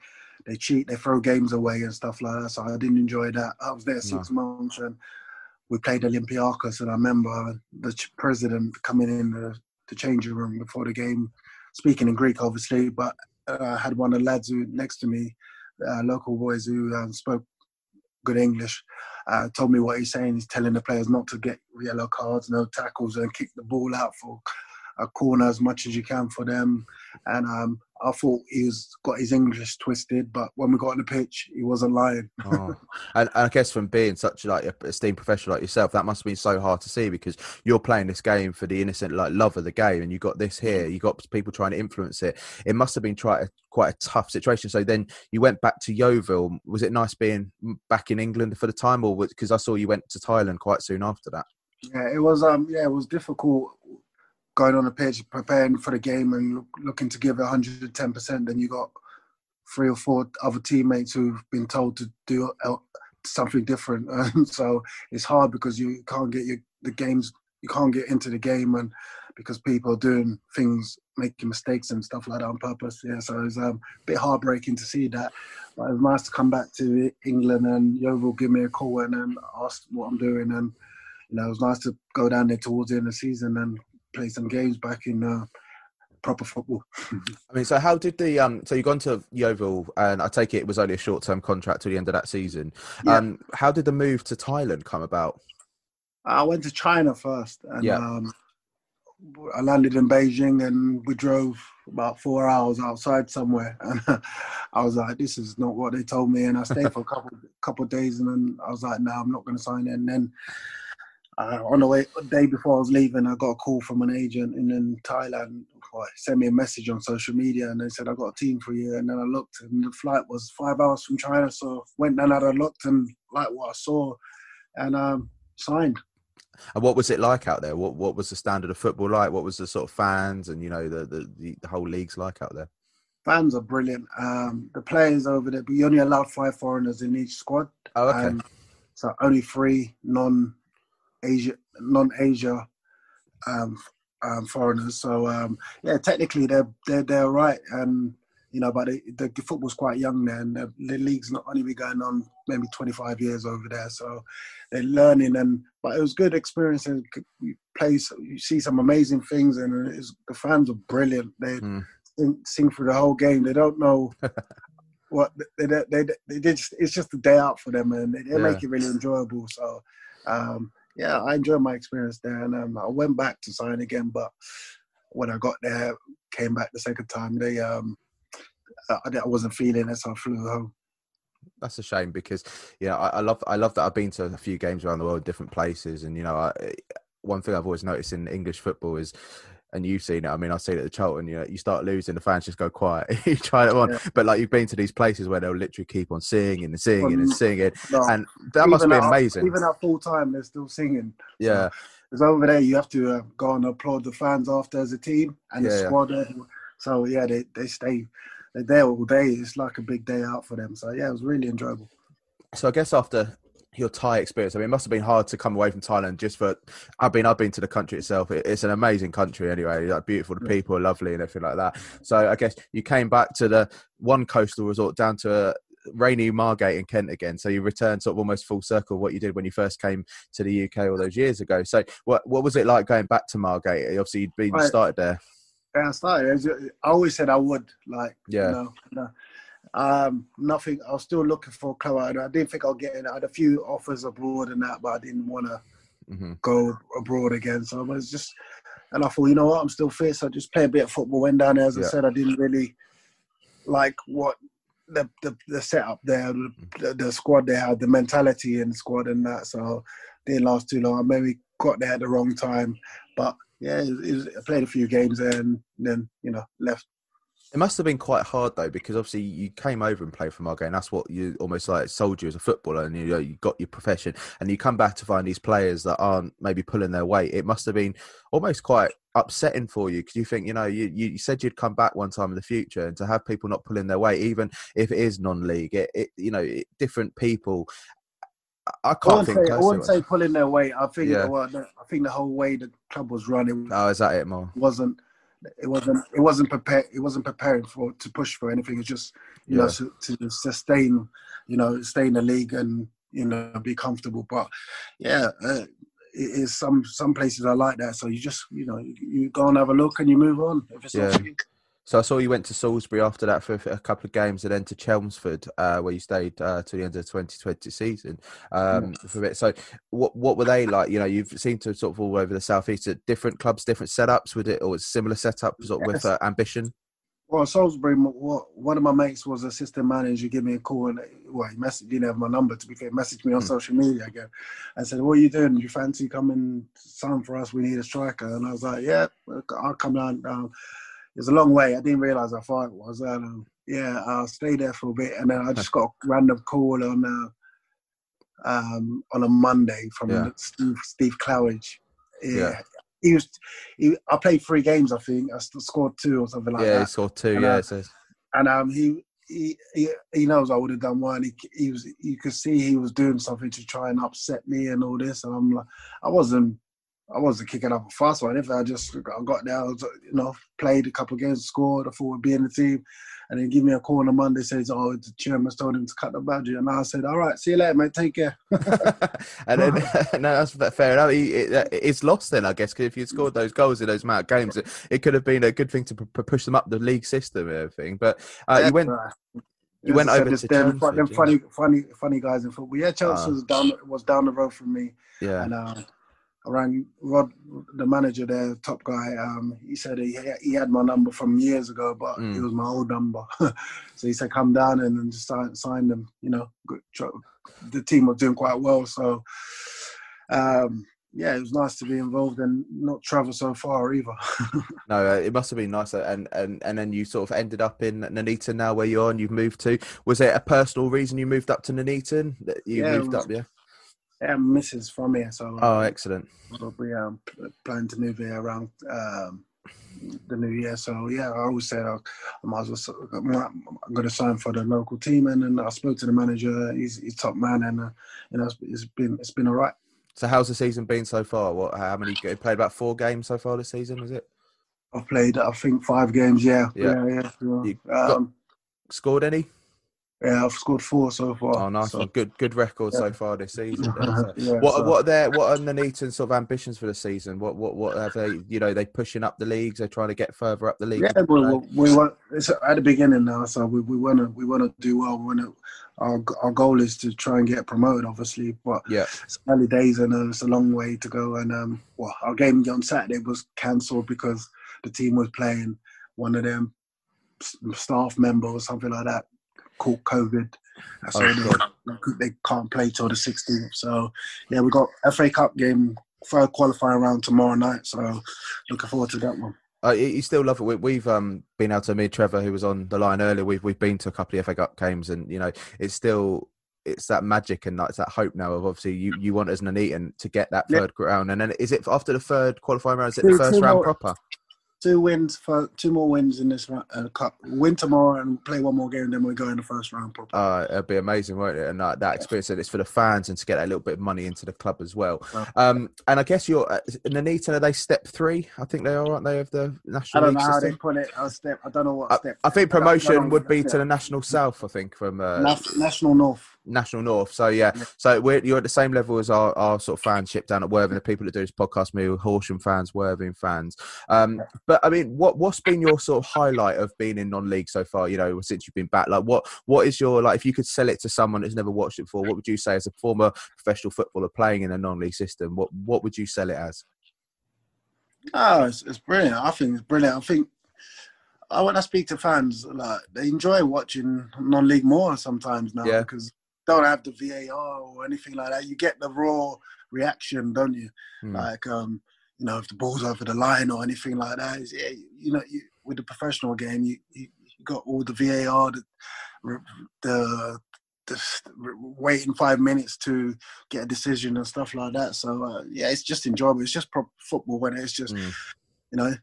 I: they cheat. They throw games away and stuff like that. So I didn't enjoy that. I was there six months, and we played Olympiacos, and I remember the president coming in the, the changing room before the game, speaking in Greek, obviously, but uh, I had one of the lads who next to me, uh, local boys who um, spoke good English, uh, told me what he's saying. He's telling the players not to get yellow cards, no tackles, and kick the ball out for a corner as much as you can for them. And um, I thought he was got his English twisted, but when we got on the pitch, he wasn't lying.
A: oh. and, and I guess from being such like a esteemed professional like yourself, that must have been so hard to see because you're playing this game for the innocent like love of the game, and you got this here, you got people trying to influence it. It must have been quite a, quite a tough situation. So then you went back to Yeovil. Was it nice being back in England for the time, or because I saw you went to Thailand quite soon after that?
I: Yeah, it was. Um, yeah, it was difficult going on the pitch, preparing for the game, and look, looking to give it 110. percent Then you got three or four other teammates who've been told to do something different, and so it's hard because you can't get your, the games. You can't get into the game, and because people are doing things, making mistakes and stuff like that on purpose. Yeah, so it's um, a bit heartbreaking to see that. But it was nice to come back to England and Yeovil give me a call and then ask what I'm doing and you know, it was nice to go down there towards the end of the season and play some games back in uh, proper football.
A: I mean, so how did the um? So you gone to Yeovil, and I take it it was only a short term contract till the end of that season.
I: Yeah.
A: Um, how did the move to Thailand come about?
I: I went to China first, and
A: Yeah.
I: um, I landed in Beijing, and we drove about four hours outside somewhere, and I was like, "This is not what they told me." And I stayed for a couple couple of days, and then I was like, "No, I'm not going to sign it." And then uh, on the way, the day before I was leaving, I got a call from an agent in, in Thailand. Well, sent me a message on social media, and they said, "I got a team for you." And then I looked, and the flight was five hours from China, so went down and I looked and like what I saw, and um, signed.
A: And what was it like out there? What what was the standard of football like? What was the sort of fans and you know the the, the, whole leagues like out there?
I: fans are brilliant. Um, the players over there, but you only allowed five foreigners in each squad.
A: Oh, okay.
I: Um, so only three non-Asia, non-Asia um, um, foreigners. So um, yeah, technically they're they're they're right, and you know, but the, the football's quite young there, and the, the league's not only been going on maybe 25 years over there. So they're learning, and but it was good experience. And you play, you see some amazing things, and it's, the fans are brilliant. They
A: Mm.
I: sing, sing through the whole game. They don't know what they they they, they just it's just a day out for them, and they, they make it really enjoyable. So um, yeah, I enjoyed my experience there, and um, I went back to sign again, but when I got there, came back the second time, they um, I, I wasn't feeling it, so I flew home.
A: That's a shame because know I, I love I love that I've been to a few games around the world, different places, and you know I one thing I've always noticed in English football is and you've seen it. I mean, I've seen it at the Charlton. You know, you start losing, the fans just go quiet. you try it on,
I: Yeah.
A: but like you've been to these places where they'll literally keep on singing and singing
I: Well,
A: and singing,
I: no,
A: and that must be amazing.
I: Even at full time, they're still singing.
A: yeah,
I: Because over there, you have to uh, go and applaud the fans after as a team and
A: Yeah,
I: the squad. everyone. So yeah, they, they stay they're there all day. It's like a big day out for them. So yeah, it was really enjoyable.
A: so I guess after your Thai experience, I mean, it must have been hard to come away from Thailand just for. I've been, I've been to the country itself. It, it's an amazing country anyway. Like beautiful, the people are lovely and everything like that. So I guess you came back to the one coastal resort down to uh, rainy Margate in Kent again. So you returned sort of almost full circle what you did when you first came to the UK all those years ago. So what what was it like going back to Margate? Obviously, you'd been
I: Right.
A: started there.
I: Yeah, I started. I always said I would. Like,
A: Yeah.
I: you know, no, um, nothing. I was still looking for a club. I, didn't think I'll get in. I had a few offers abroad and that, but I didn't want to
A: hmm
I: go abroad again. So I was just, and I thought, you know what, I'm still fit. So I just play a bit of football. Went down there, as
A: Yeah.
I: I said, I didn't really like what the the, the setup there, the, the squad they had, the mentality in the squad and that. So didn't last too long. I maybe got there at the wrong time, but yeah, it, it was, I played a few games there and then you know left.
A: It must have been quite hard though, because obviously you came over and played for Margate, and that's what you almost like sold you as a footballer, and you know you got your profession, and you come back to find these players that aren't maybe pulling their weight. It must have been almost quite upsetting for you because you think, you know, you, you said you'd come back one time in the future, and to have people not pulling their weight, even if it is non-league, it, it you know, it, different people. I- I
I: I
A: can't
I: wouldn't,
A: think.
I: say, I wouldn't say pulling their weight. I think
A: Yeah.
I: well, the- I think the whole way the club was running
A: Oh, is that it more?
I: wasn't it wasn't it wasn't prepared it wasn't preparing for to push for anything it's just you know to, to sustain you know stay in the league and you know be comfortable but yeah uh, it is some some places are like that so you just you know you, you go and have a look and you move on if it's
A: Yeah.
I: you.
A: So I saw you went to Salisbury after that for a couple of games, and then to Chelmsford, uh, where you stayed uh, to the end of the 2020 season um, for a bit. So, what what were they like? You know, you've seemed to sort of all over the southeast at different clubs, different setups. With it, or was similar setup, sort of with uh, ambition?
I: Well, Salisbury, what- one of my mates was assistant manager. Give me a call, and well, he messaged, didn't have my number to be fair. Messaged me on
A: Hmm.
I: social media again. I said, "What are you doing? You fancy coming sign for us? We need a striker." And I was like, "Yeah, I'll come down." Um, it's a long way. I didn't realize how far it was. Um, yeah, I'll stay there for a bit, and then I just got a random call on uh, um, on a Monday from
A: Yeah.
I: Steve Steve Claridge. Yeah.
A: Yeah.
I: He was. He, I played three games. I think I scored two or something like that.
A: yeah,
I: that
A: he scored two.
I: And,
A: yeah,
I: uh,
A: it says.
I: and um, he, he he he knows I would have done one. He, he was you could see he was doing something to try and upset me and all this, and I'm like, I wasn't. I wasn't kicking up a fuss or anything. I just I got there, was, you know, played a couple of games, scored. I thought would be in the team, and then give me a call on a Monday. Says, "Oh, the chairman's told him to cut the budget," and I said, "All right, see you later, mate. Take care."
A: and then, no, that's fair enough. It's lost then, I guess, because if you scored those goals in those amount of games, it, it could have been a good thing to push them up the league system and everything. But uh, you went,
I: Right.
A: you went over to
I: them,
A: Chelmsford.
I: them funny, funny, funny guys in football. Yeah, Chelsea
A: Ah.
I: was down was down the road from me.
A: Yeah,
I: And uh, I rang Rod, the manager there, top guy. Um, he said he, he had my number from years ago, but
A: Mm.
I: it was my old number. so he said, come down and then just sign, sign them. You know, Good the team was doing quite well. So, um, yeah, it was nice to be involved and not travel so far either.
A: no, uh, it must have been nice. And, and and then you sort of ended up in Nuneaton now, where you are, and you've moved to. Was it a personal reason you moved up to Nuneaton? That you
I: Yeah,
A: moved
I: was-
A: up, yeah.
I: Yeah, Mrs. from here, so
A: Oh, excellent.
I: we um p- plan to move here around um the new year. So yeah, I always said I, I might as well. I'm going to sign for the local team, and then I spoke to the manager. He's, he's top man, and uh, you know it's, it's been it's been all right.
A: So how's the season been so far? What? How many? You played about four games so far this season, is it?
I: I've played I think five games. Yeah,
A: Yeah.
I: yeah, yeah.
A: You got-
I: Um,
A: Scored any?
I: Yeah, I've scored four so far.
A: Oh, nice
I: So.
A: Good, good record so far this season. so.
I: yeah,
A: What,
I: so-
A: what are their, what are the Nuneaton's sort of ambitions for the season? What, what, what have they? You know, they pushing up the leagues. They're trying to get further up the league.
I: Yeah, we, we, we want. It's at the beginning now, so we, we want to we want to do well. We want to. Our our goal is to try and get promoted, obviously, but
A: Yeah.
I: it's early days and uh, it's a long way to go. And um, well, our game on Saturday was cancelled because the team was playing one of them staff member or something like that caught COVID, so
A: Oh,
I: they, they can't play till the 16th. So yeah, we got FA Cup game third qualifying round tomorrow night. So looking forward to that one.
A: Uh, you still love it. We, we've um, been able to meet Trevor, who was on the line earlier. We've we've been to a couple of FA Cup games, and you know, it's still it's that magic and it's that hope now of obviously you, you want as an Nuneaton to get that
I: Yeah.
A: third round, and then is it after the third qualifying round? Is it the first round proper?
I: Two wins for two more wins in this round, uh, cup. Win tomorrow and play one more game, then we go in the first round proper.
A: Uh, it'd be amazing, won't it? And that, that experience, and it's for the fans and to get a little bit of money into the club as well. Um, and I guess you're uh, Nuneaton. Are they step three? I think they are, aren't they? Of the national.
I: I don't
A: league
I: know how
A: system.
I: they put it. A step. I don't know what
A: I,
I: step.
A: I think
I: I don't- I
A: promotion would be to the national south. I think from uh,
I: Nas- National North.
A: National North. So yeah, so we're, you're at the same level as our, our sort of fanship down at Worthing. The people that do this podcast, me, Horsham fans, Worthing fans. Um, but I mean, what what's been your sort of highlight of being in non-league so far? You know, since you've been back, like what what is your like? If you could sell it to someone that's never watched it before, what would you say as a former professional footballer playing in a non-league system? What what would you sell it as?
I: Oh, it's, it's brilliant. I think it's brilliant. I think I, when I speak to fans, like they enjoy watching non-league more sometimes now because don't have the VAR or anything like that. You get the raw reaction, don't you?
A: Hmm.
I: Like, um, you know, if the ball's over the line or anything like that. It's, yeah, you know, you, with the professional game, you, you you got all the VAR, the the, the waiting five minutes to get a decision and stuff like that. So uh, yeah, it's just enjoyable. It's just proper football when it's just
A: Mm.
I: you know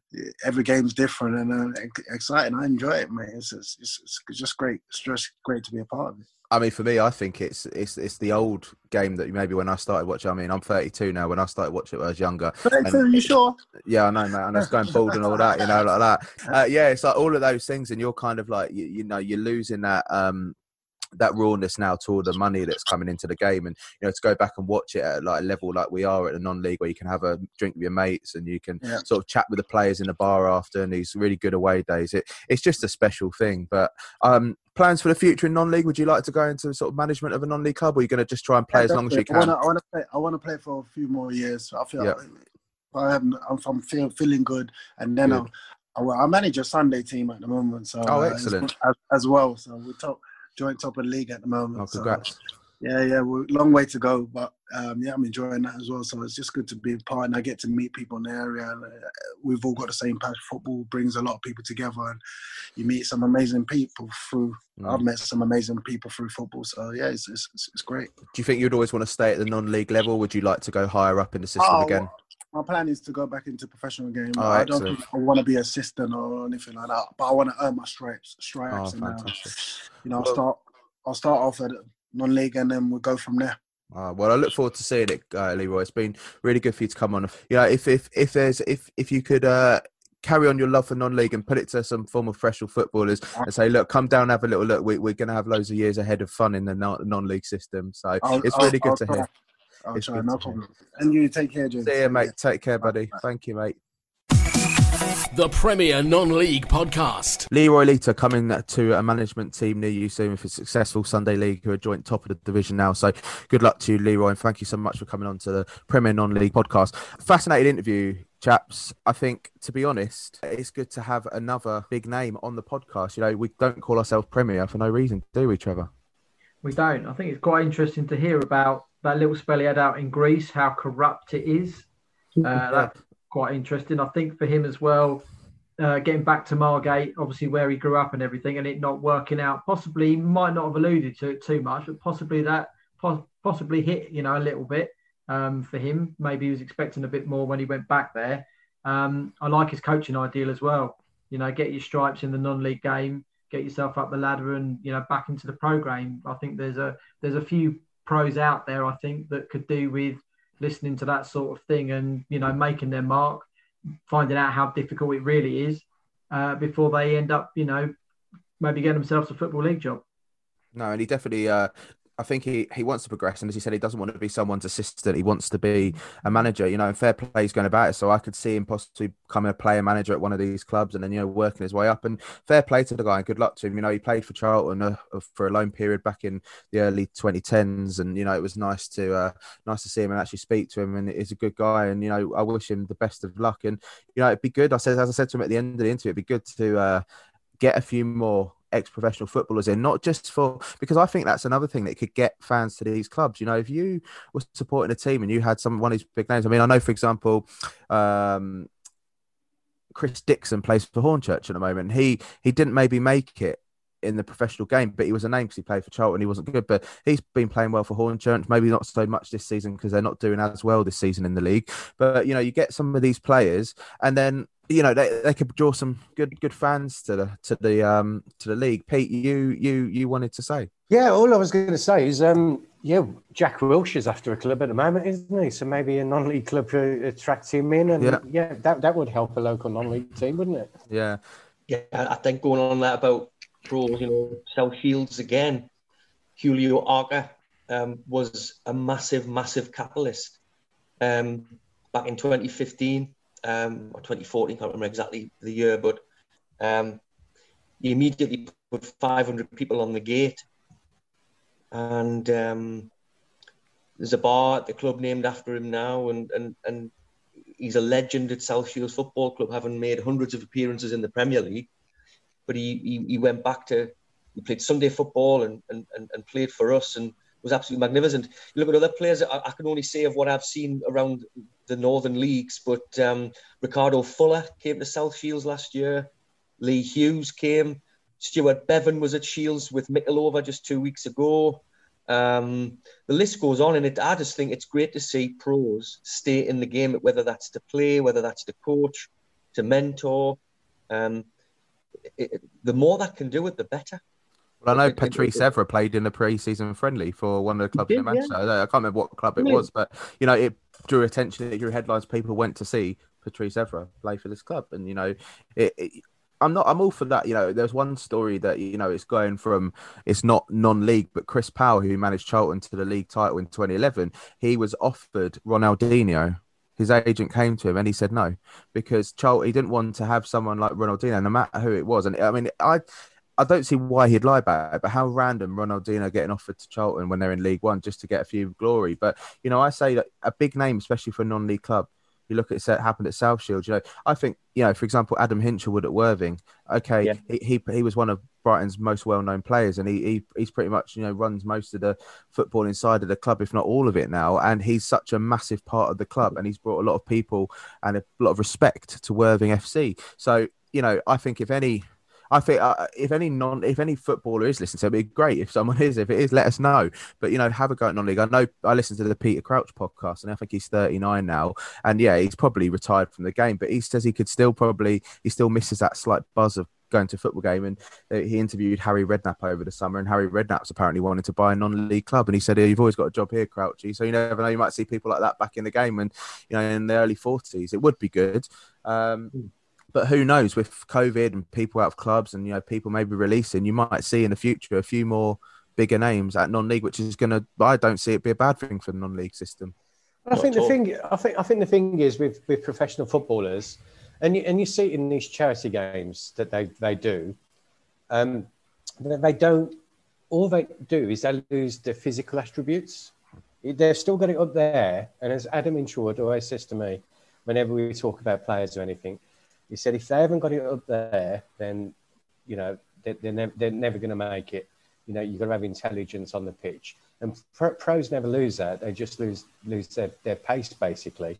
I: every game's different and uh, exciting. I enjoy it, mate. It's, it's, it's, it's just great. It's just great to be a part of it.
A: I mean, for me, I think it's it's it's the old game that maybe when I started watching. I mean, I'm 32 now. When I started watching it, when I was younger. and-
I: Are you sure?
A: Yeah, I know, mate. I know it's going bald and all that, you know, like that. Uh, yeah, it's like all of those things, and you're kind of like, you, you know, you're losing that um that rawness now to all the money that's coming into the game, and you know, to go back and watch it at like a level like we are at the non-league, where you can have a drink with your mates and you can
I: Yeah.
A: sort of chat with the players in the bar after, and these really good away days. It it's just a special thing. But um, plans for the future in non-league? Would you like to go into sort of management of a non-league club, or are you going to just try and play as long as you can?
I: I want to play. I want to play for a few more years. I feel.
A: Yeah.
I: I am. I'm, I'm feel, feeling good, and then
A: Good.
I: I'll, I, I manage a Sunday team at the moment. So
A: Oh,
I: uh,
A: excellent.
I: as, as well. So we're top joint top of the league at the moment.
A: Oh,
I: so,
A: congrats.
I: yeah, yeah, we're long way to go, but um, yeah, I'm enjoying that as well. So it's just good to be a part, and I get to meet people in the area. And, uh, we've all got the same passion. Football brings a lot of people together, and you meet some amazing people through.
A: Mm.
I: I've met some amazing people through football. So yeah, it's it's, it's, it's great.
A: Do you think you'd always want to stay at the non-league level? Would you like to go higher up in the system
I: Oh,
A: again?
I: My plan is to go back into professional game.
A: Oh,
I: I don't think I want to be assistant or anything like that, but I want to earn my stripes.
A: Oh,
I: Stripes, and uh, you know, I'll start. I'll start off at non-league, and then we'll go from there.
A: Uh, well, I look forward to seeing it, uh, Leroy. It's been really good for you to come on. Yeah, if if if there's if if you could uh, carry on your love for non-league and put it to some form of professional footballers and say, look, come down, have a little look. We, we're going to have loads of years ahead of fun in the non- non-league system. So
I: I'll-
A: it's
I: I'll-
A: really good
I: I'll
A: to
I: try.
A: hear.
I: I'll
A: It's
I: try, no problem. And you take care, James.
A: See you, mate. Take care, buddy. Thank you, mate.
B: The Premier Non-League Podcast.
A: Leroy Lita coming to a management team near you soon for successful Sunday League, who are joint top of the division now. So good luck to you, Leroy, and thank you so much for coming on to the Premier Non-League podcast. Fascinating interview, chaps. I think, to be honest, it's good to have another big name on the podcast. You know, we don't call ourselves Premier for no reason, do we, Trevor?
E: We don't. I think it's quite interesting to hear about that little spell he had out in Greece, how corrupt it is. Uh, that's quite interesting. I think for him as well, uh, getting back to Margate, obviously where he grew up and everything, and it not working out. Possibly he might not have alluded to it too much, but possibly that possibly hit you know a little bit um, for him. Maybe he was expecting a bit more when he went back there. Um, I like his coaching ideal as well. You know, get your stripes in the non-league game, get yourself up the ladder, and you know back into the pro game. I think there's a there's a few pros out there. I think that could do with listening to that sort of thing and you know making their mark, finding out how difficult it really is uh, before they end up you know maybe getting themselves a football league job.
A: No, and he definitely. Uh, I think he, he wants to progress, and as he said, he doesn't want to be someone's assistant. He wants to be a manager. You know, and fair play is going about it. So I could see him possibly becoming a player manager at one of these clubs, and then you know working his way up. And fair play to the guy, and good luck to him. You know, he played for Charlton uh, for a loan period back in the early 2010s, and you know it was nice to uh, nice to see him and actually speak to him. And he's a good guy, and you know I wish him the best of luck. And you know it'd be good. I said as I said to him at the end of the interview, it'd be good to. Uh, get a few more ex-professional footballers in, not just for because I think that's another thing that could get fans to these clubs. You know, if you were supporting a team and you had some one of these big names, I mean, I know for example, um, Chris Dixon plays for Hornchurch at the moment. He he didn't maybe make it in the professional game, but he was a name because he played for Charlton. He wasn't good, but he's been playing well for Hornchurch. Maybe not so much this season because they're not doing as well this season in the league. But you know, you get some of these players, and then you know they, they could draw some good good fans to the to the um to the league. Pete, you you you wanted to say?
D: Yeah, all I was going to say is, um, yeah, Jack Wilshere's after a club at the moment, isn't he? So maybe a non-league club to attract him in, and yeah, yeah that that would help a local non-league team, wouldn't it?
A: Yeah,
C: yeah. I think going on that about pros, you know, South Shields again, Julio Arca um, was a massive, massive catalyst um, back in 2015 um, or 2014. I Can't remember exactly the year, but um, he immediately put 500 people on the gate and um, there's a bar at the club named after him now, and and and he's a legend at South Shields Football Club, having made hundreds of appearances in the Premier League. But he he, he went back to he played Sunday football and, and and and played for us and was absolutely magnificent. You look at other players. I, I can only say of what I've seen around the northern leagues, but um, Ricardo Fuller came to South Shields last year. Lee Hughes came. Stuart Bevan was at Shields with Mickleover just two weeks ago. Um, the list goes on, and it, I just think it's great to see pros stay in the game, whether that's to play, whether that's to coach, to mentor. Um, it, the more that can do it, the better.
A: Well, I know Patrice Evra played in a pre-season friendly for one of the clubs did, in Manchester. Yeah. I can't remember what club it was, but you know, it drew attention. Drew headlines. People went to see Patrice Evra play for this club, and you know, it, it, I'm not. I'm all for that. You know, there's one story that you know it's going from it's not non-league, but Chris Powell, who managed Charlton to the league title in 2011, he was offered Ronaldinho. His agent came to him and he said no because Charlton he didn't want to have someone like Ronaldinho, no matter who it was. And I mean, I I don't see why he'd lie about it, but how random Ronaldinho getting offered to Charlton when they're in League One just to get a few glory. But you know, I say that a big name, especially for a non-league club, you look at it happened at South Shield. You know, I think you know, for example, Adam Hinshelwood at Worthing. Okay, yeah. he, he he was one of Brighton's most well-known players, and he, he he's pretty much you know runs most of the football inside of the club, if not all of it now. And he's such a massive part of the club, and he's brought a lot of people and a lot of respect to Worthing FC. So you know, I think if any I think uh, if any non, if any footballer is listening to it, it'd be great if someone is. If it is, let us know. But you know, have a go at non-league. I know I listened to the Peter Crouch podcast, and I think he's 39 now, and yeah, he's probably retired from the game. But he says he could still probably he still misses that slight buzz of going to a football game and uh, he interviewed Harry Redknapp over the summer and Harry Redknapp's apparently wanted to buy a non-league club and he said you've always got a job here Crouchy so you never know you might see people like that back in the game and you know in the early 40s it would be good um, hmm but who knows with COVID and people out of clubs and you know people maybe releasing, you might see in the future a few more bigger names at non-league, which is going to. I don't see it be a bad thing for the non-league system.
D: I think the thing. I think. I think the thing is with with professional footballers, and you, and you see it in these charity games that they they do. Um, they don't. All they do is they lose the physical attributes. They've still got it up there, and as Adam Hinshelwood always says to me, whenever we talk about players or anything, he said if they haven't got it up there, then you know they're, they're, ne- they're never going to make it. You know, you've got to have intelligence on the pitch, and pros never lose that. They just lose lose their, their pace basically.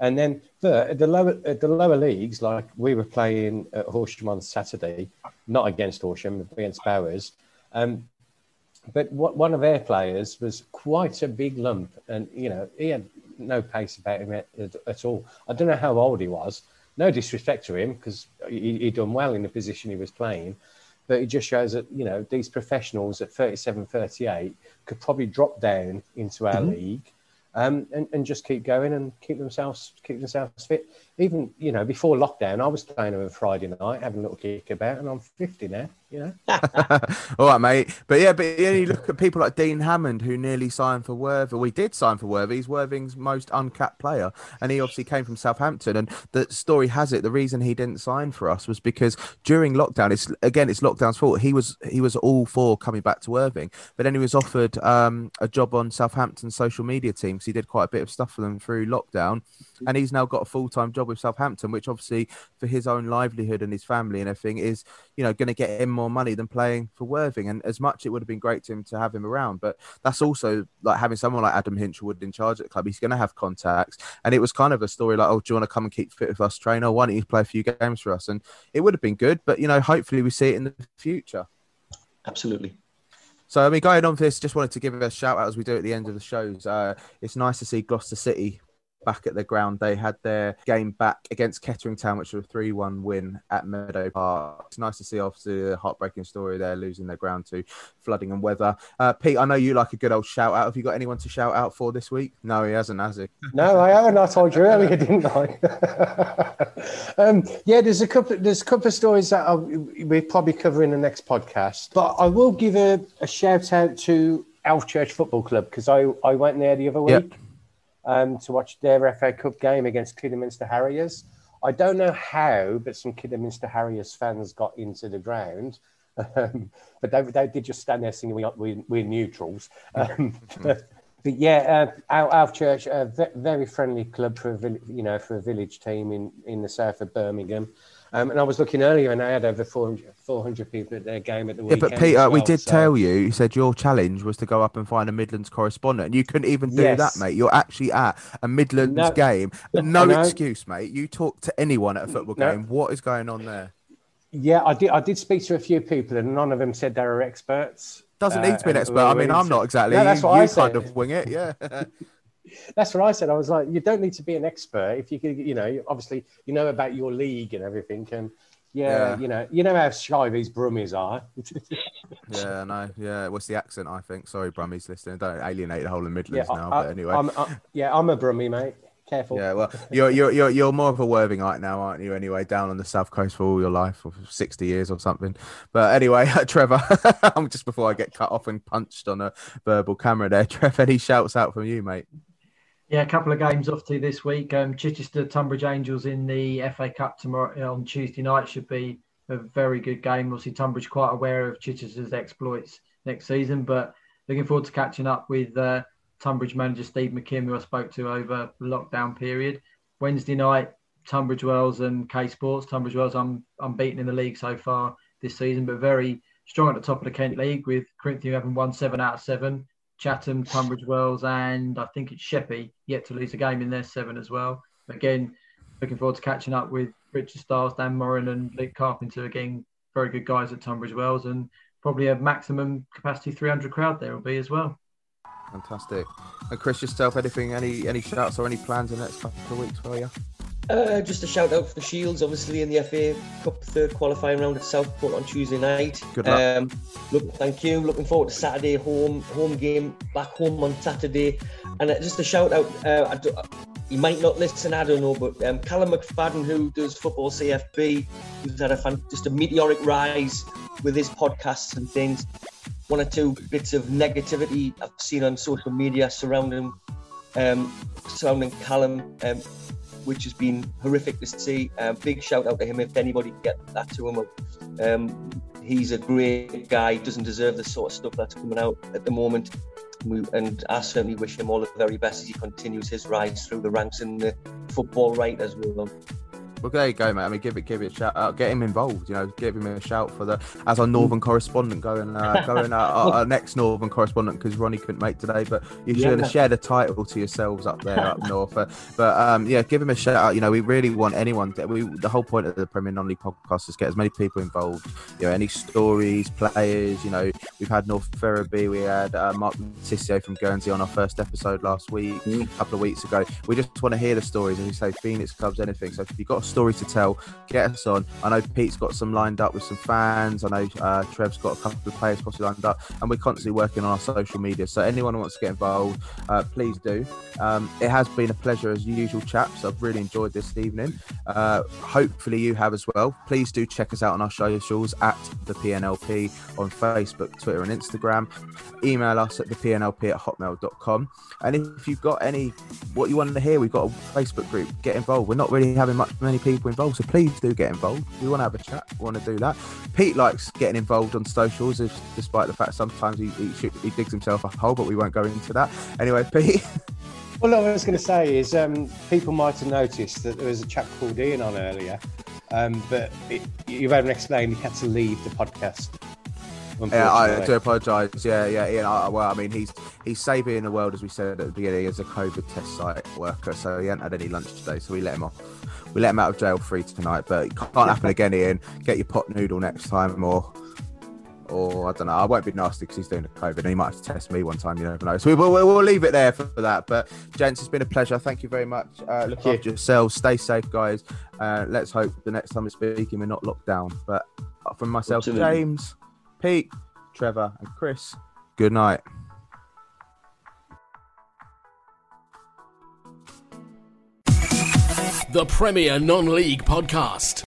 D: And then the, the lower the lower leagues, like we were playing at Horsham on Saturday, not against Horsham, against Bowers. Um, but what, one of their players was quite a big lump, and you know he had no pace about him at, at all. I don't know how old he was, no disrespect to him because he, he done well in the position he was playing, but it just shows that you know these professionals at 37, 38 could probably drop down into our mm-hmm. league um, and, and just keep going and keep themselves keep themselves fit. Even you know before lockdown, I was playing on a Friday night, having a little kick about, and I'm 50 now. You know.
A: All right, mate. But yeah, but yeah, you look at people like Dean Hammond, who nearly signed for Worthing. We did sign for Worthing. He's Worthing's most uncapped player, and he obviously came from Southampton. And the story has it, the reason he didn't sign for us was because during lockdown, it's again, it's lockdown's fault. He was he was all for coming back to Worthing, but then he was offered um, a job on Southampton's social media team So he did quite a bit of stuff for them through lockdown. And he's now got a full time job with Southampton, which obviously for his own livelihood and his family and everything is you know going to get him more money than playing for Worthing. And as much it would have been great to him to have him around, but that's also like having someone like Adam Hinshelwood in charge at the club. He's going to have contacts, and it was kind of a story like, oh, do you want to come and keep fit with us, trainer? Why don't you play a few games for us? And it would have been good, but you know, hopefully we see it in the future.
C: Absolutely.
A: So, I mean, going on for this, just wanted to give a shout out as we do at the end of the shows. Uh, it's nice to see Gloucester City back at the ground. They had their game back against Kettering Town, which was a 3 1 win at Meadow Park. It's nice to see, obviously, the heartbreaking story there, losing their ground to flooding and weather. Uh, Pete, I know you like a good old shout out. Have you got anyone to shout out for this week? No, he hasn't, has he?
D: No, I haven't. I told you earlier, didn't I? um, yeah, there's a couple. There's a couple of stories that I'll, we'll probably cover in the next podcast. But I will give a, a shout out to Alvechurch Football Club because I, I went there the other week.
A: Yep
D: um, to watch their FA Cup game against Kidderminster Harriers. I don't know how, but some Kidderminster Harriers fans got into the ground. Um, but they, they did just stand there singing, we, we, we're neutrals. Um, but, but, yeah, uh, our, Alvechurch, a very friendly club for a, you know, for a village team in, in the south of Birmingham. Um, and I was looking earlier, and I had over 400, 400 people at their game at the weekend.
A: Yeah, but Peter,
D: well,
A: we did
D: so.
A: tell you. You said your challenge was to go up and find a Midlands correspondent, and you couldn't even do
D: Yes.
A: that, mate. You're actually at a Midlands
D: No.
A: game.
D: I
A: No excuse, mate. You talk to anyone at a football
D: No.
A: game. What is going on there?
D: Yeah, I did. I did speak to a few people, and none of them said they were experts.
A: Doesn't
D: Uh,
A: need to be an expert. I mean, I'm not exactly.
D: No, that's
A: you
D: what I
A: you
D: said.
A: kind of wing it, yeah.
D: That's what I said. I was like, you don't need to be an expert if you could, you know, obviously you know about your league and everything, and yeah,
A: Yeah.
D: you know, you know how shy these Brummies are.
A: yeah, no, yeah. What's the accent? I think. Sorry, Brummies listening. Don't alienate the whole of
D: yeah,
A: Midlands now.
D: I,
A: but anyway,
D: I'm, I, yeah, I'm a Brummie, mate. Careful.
A: Yeah, well, you're you're you're you're more of a Worthingite now, aren't you? Anyway, down on the south coast for all your life, for sixty years or something. But anyway, Trevor, I'm just before I get cut off and punched on a verbal camera there. Trevor, any shouts out from you, mate?
E: Yeah, a couple of games off to this week. Um, Chichester Tonbridge Angels in the FA Cup tomorrow on Tuesday night should be a very good game. Obviously, Tonbridge quite aware of Chichester's exploits next season, but looking forward to catching up with uh, Tonbridge manager Steve McKimm, who I spoke to over the lockdown period. Wednesday night, Tunbridge Wells and K Sports. Tunbridge Wells, I'm unbeaten in the league so far this season, but very strong at the top of the Kent League with Corinthian having won seven out of seven. Chatham, Tunbridge Wells, and I think it's Sheppey yet to lose a game in their seven as well. Again, looking forward to catching up with Richard Stiles, Dan Moran, and Luke Carpenter. Again, very good guys at Tunbridge Wells, and probably a maximum capacity 300 crowd there will be as well.
A: Fantastic. And Chris, yourself, anything, any any shouts or any plans in the next couple of weeks for you?
C: Uh, just a shout out for the Shields, obviously in the FA Cup third qualifying round at Southport on Tuesday night.
A: Good luck.
C: Um, look, thank you. Looking forward to Saturday home home game back home on Saturday, and uh, just a shout out. Uh, I do, he might not listen, I don't know, but um, Callum McFadden, who does football CFB, who's had a fan, just a meteoric rise with his podcasts and things. One or two bits of negativity I've seen on social media surrounding um, surrounding Callum. Um, which has been horrific to see. Um, big shout out to him if anybody can get that to him. Um, he's a great guy, doesn't deserve the sort of stuff that's coming out at the moment. We, and I certainly wish him all the very best as he continues his rise through the ranks in the football writers world.
A: Well, there you go, mate. I mean, give it, give it a shout out. Get him involved. You know, give him a shout for the as our northern correspondent going, uh, going uh, our, our next northern correspondent because Ronnie couldn't make today. But you should
C: Yeah.
A: share the title to yourselves up there up north. Uh, but um, yeah, give him a shout out. You know, we really want anyone. That we the whole point of the Premier Non-League podcast is get as many people involved. You know, any stories, players. You know, we've had North Ferriby, we had uh, Mark Tissio from Guernsey on our first episode last week, a couple of weeks ago. We just want to hear the stories, as you say, Phoenix clubs, anything. So if you've got a story to tell, get us on. I know Pete's got some lined up with some fans. I know uh, Trev's got a couple of players possibly lined up, and we're constantly working on our social media. So anyone who wants to get involved, uh, please do. Um, it has been a pleasure as usual, chaps. I've really enjoyed this evening. Uh, hopefully you have as well. Please do check us out on our socials at the PNLP on Facebook, Twitter, and Instagram. Email us at the PNLP at hotmail.com. And if you've got any what you want to hear, we've got a Facebook group. Get involved. We're not really having much people involved, so please do get involved. We want to have a chat. We want to do that. Pete likes getting involved on socials, if- despite the fact sometimes he, he, he digs himself a hole, but we won't go into that. Anyway, Pete.
D: All I was going to say is um, people might have noticed that there was a chap called Iain on earlier, um, but it, you've had explained he had to leave the podcast.
A: Yeah, I do apologise. Yeah, yeah, Iain. I, well, I mean, he's he's saving the world, as we said at the beginning, as a COVID test site worker. So he hadn't had any lunch today, so we let him off. We let him out of jail free tonight, but it can't happen again, Iain. Get your pot noodle next time, or or I don't know. I won't be nasty because he's doing the COVID, and he might have to test me one time. You never know. So we, will we'll leave it there for, that. But gents, it's been a pleasure. Thank you very much. Uh, look Thank after you. yourselves. Stay safe, guys. Uh, let's hope the next time we're speaking, we're not locked down. But from myself. James. Pete, Trevor, and Chris. Good night.
B: The Premier Non League Podcast.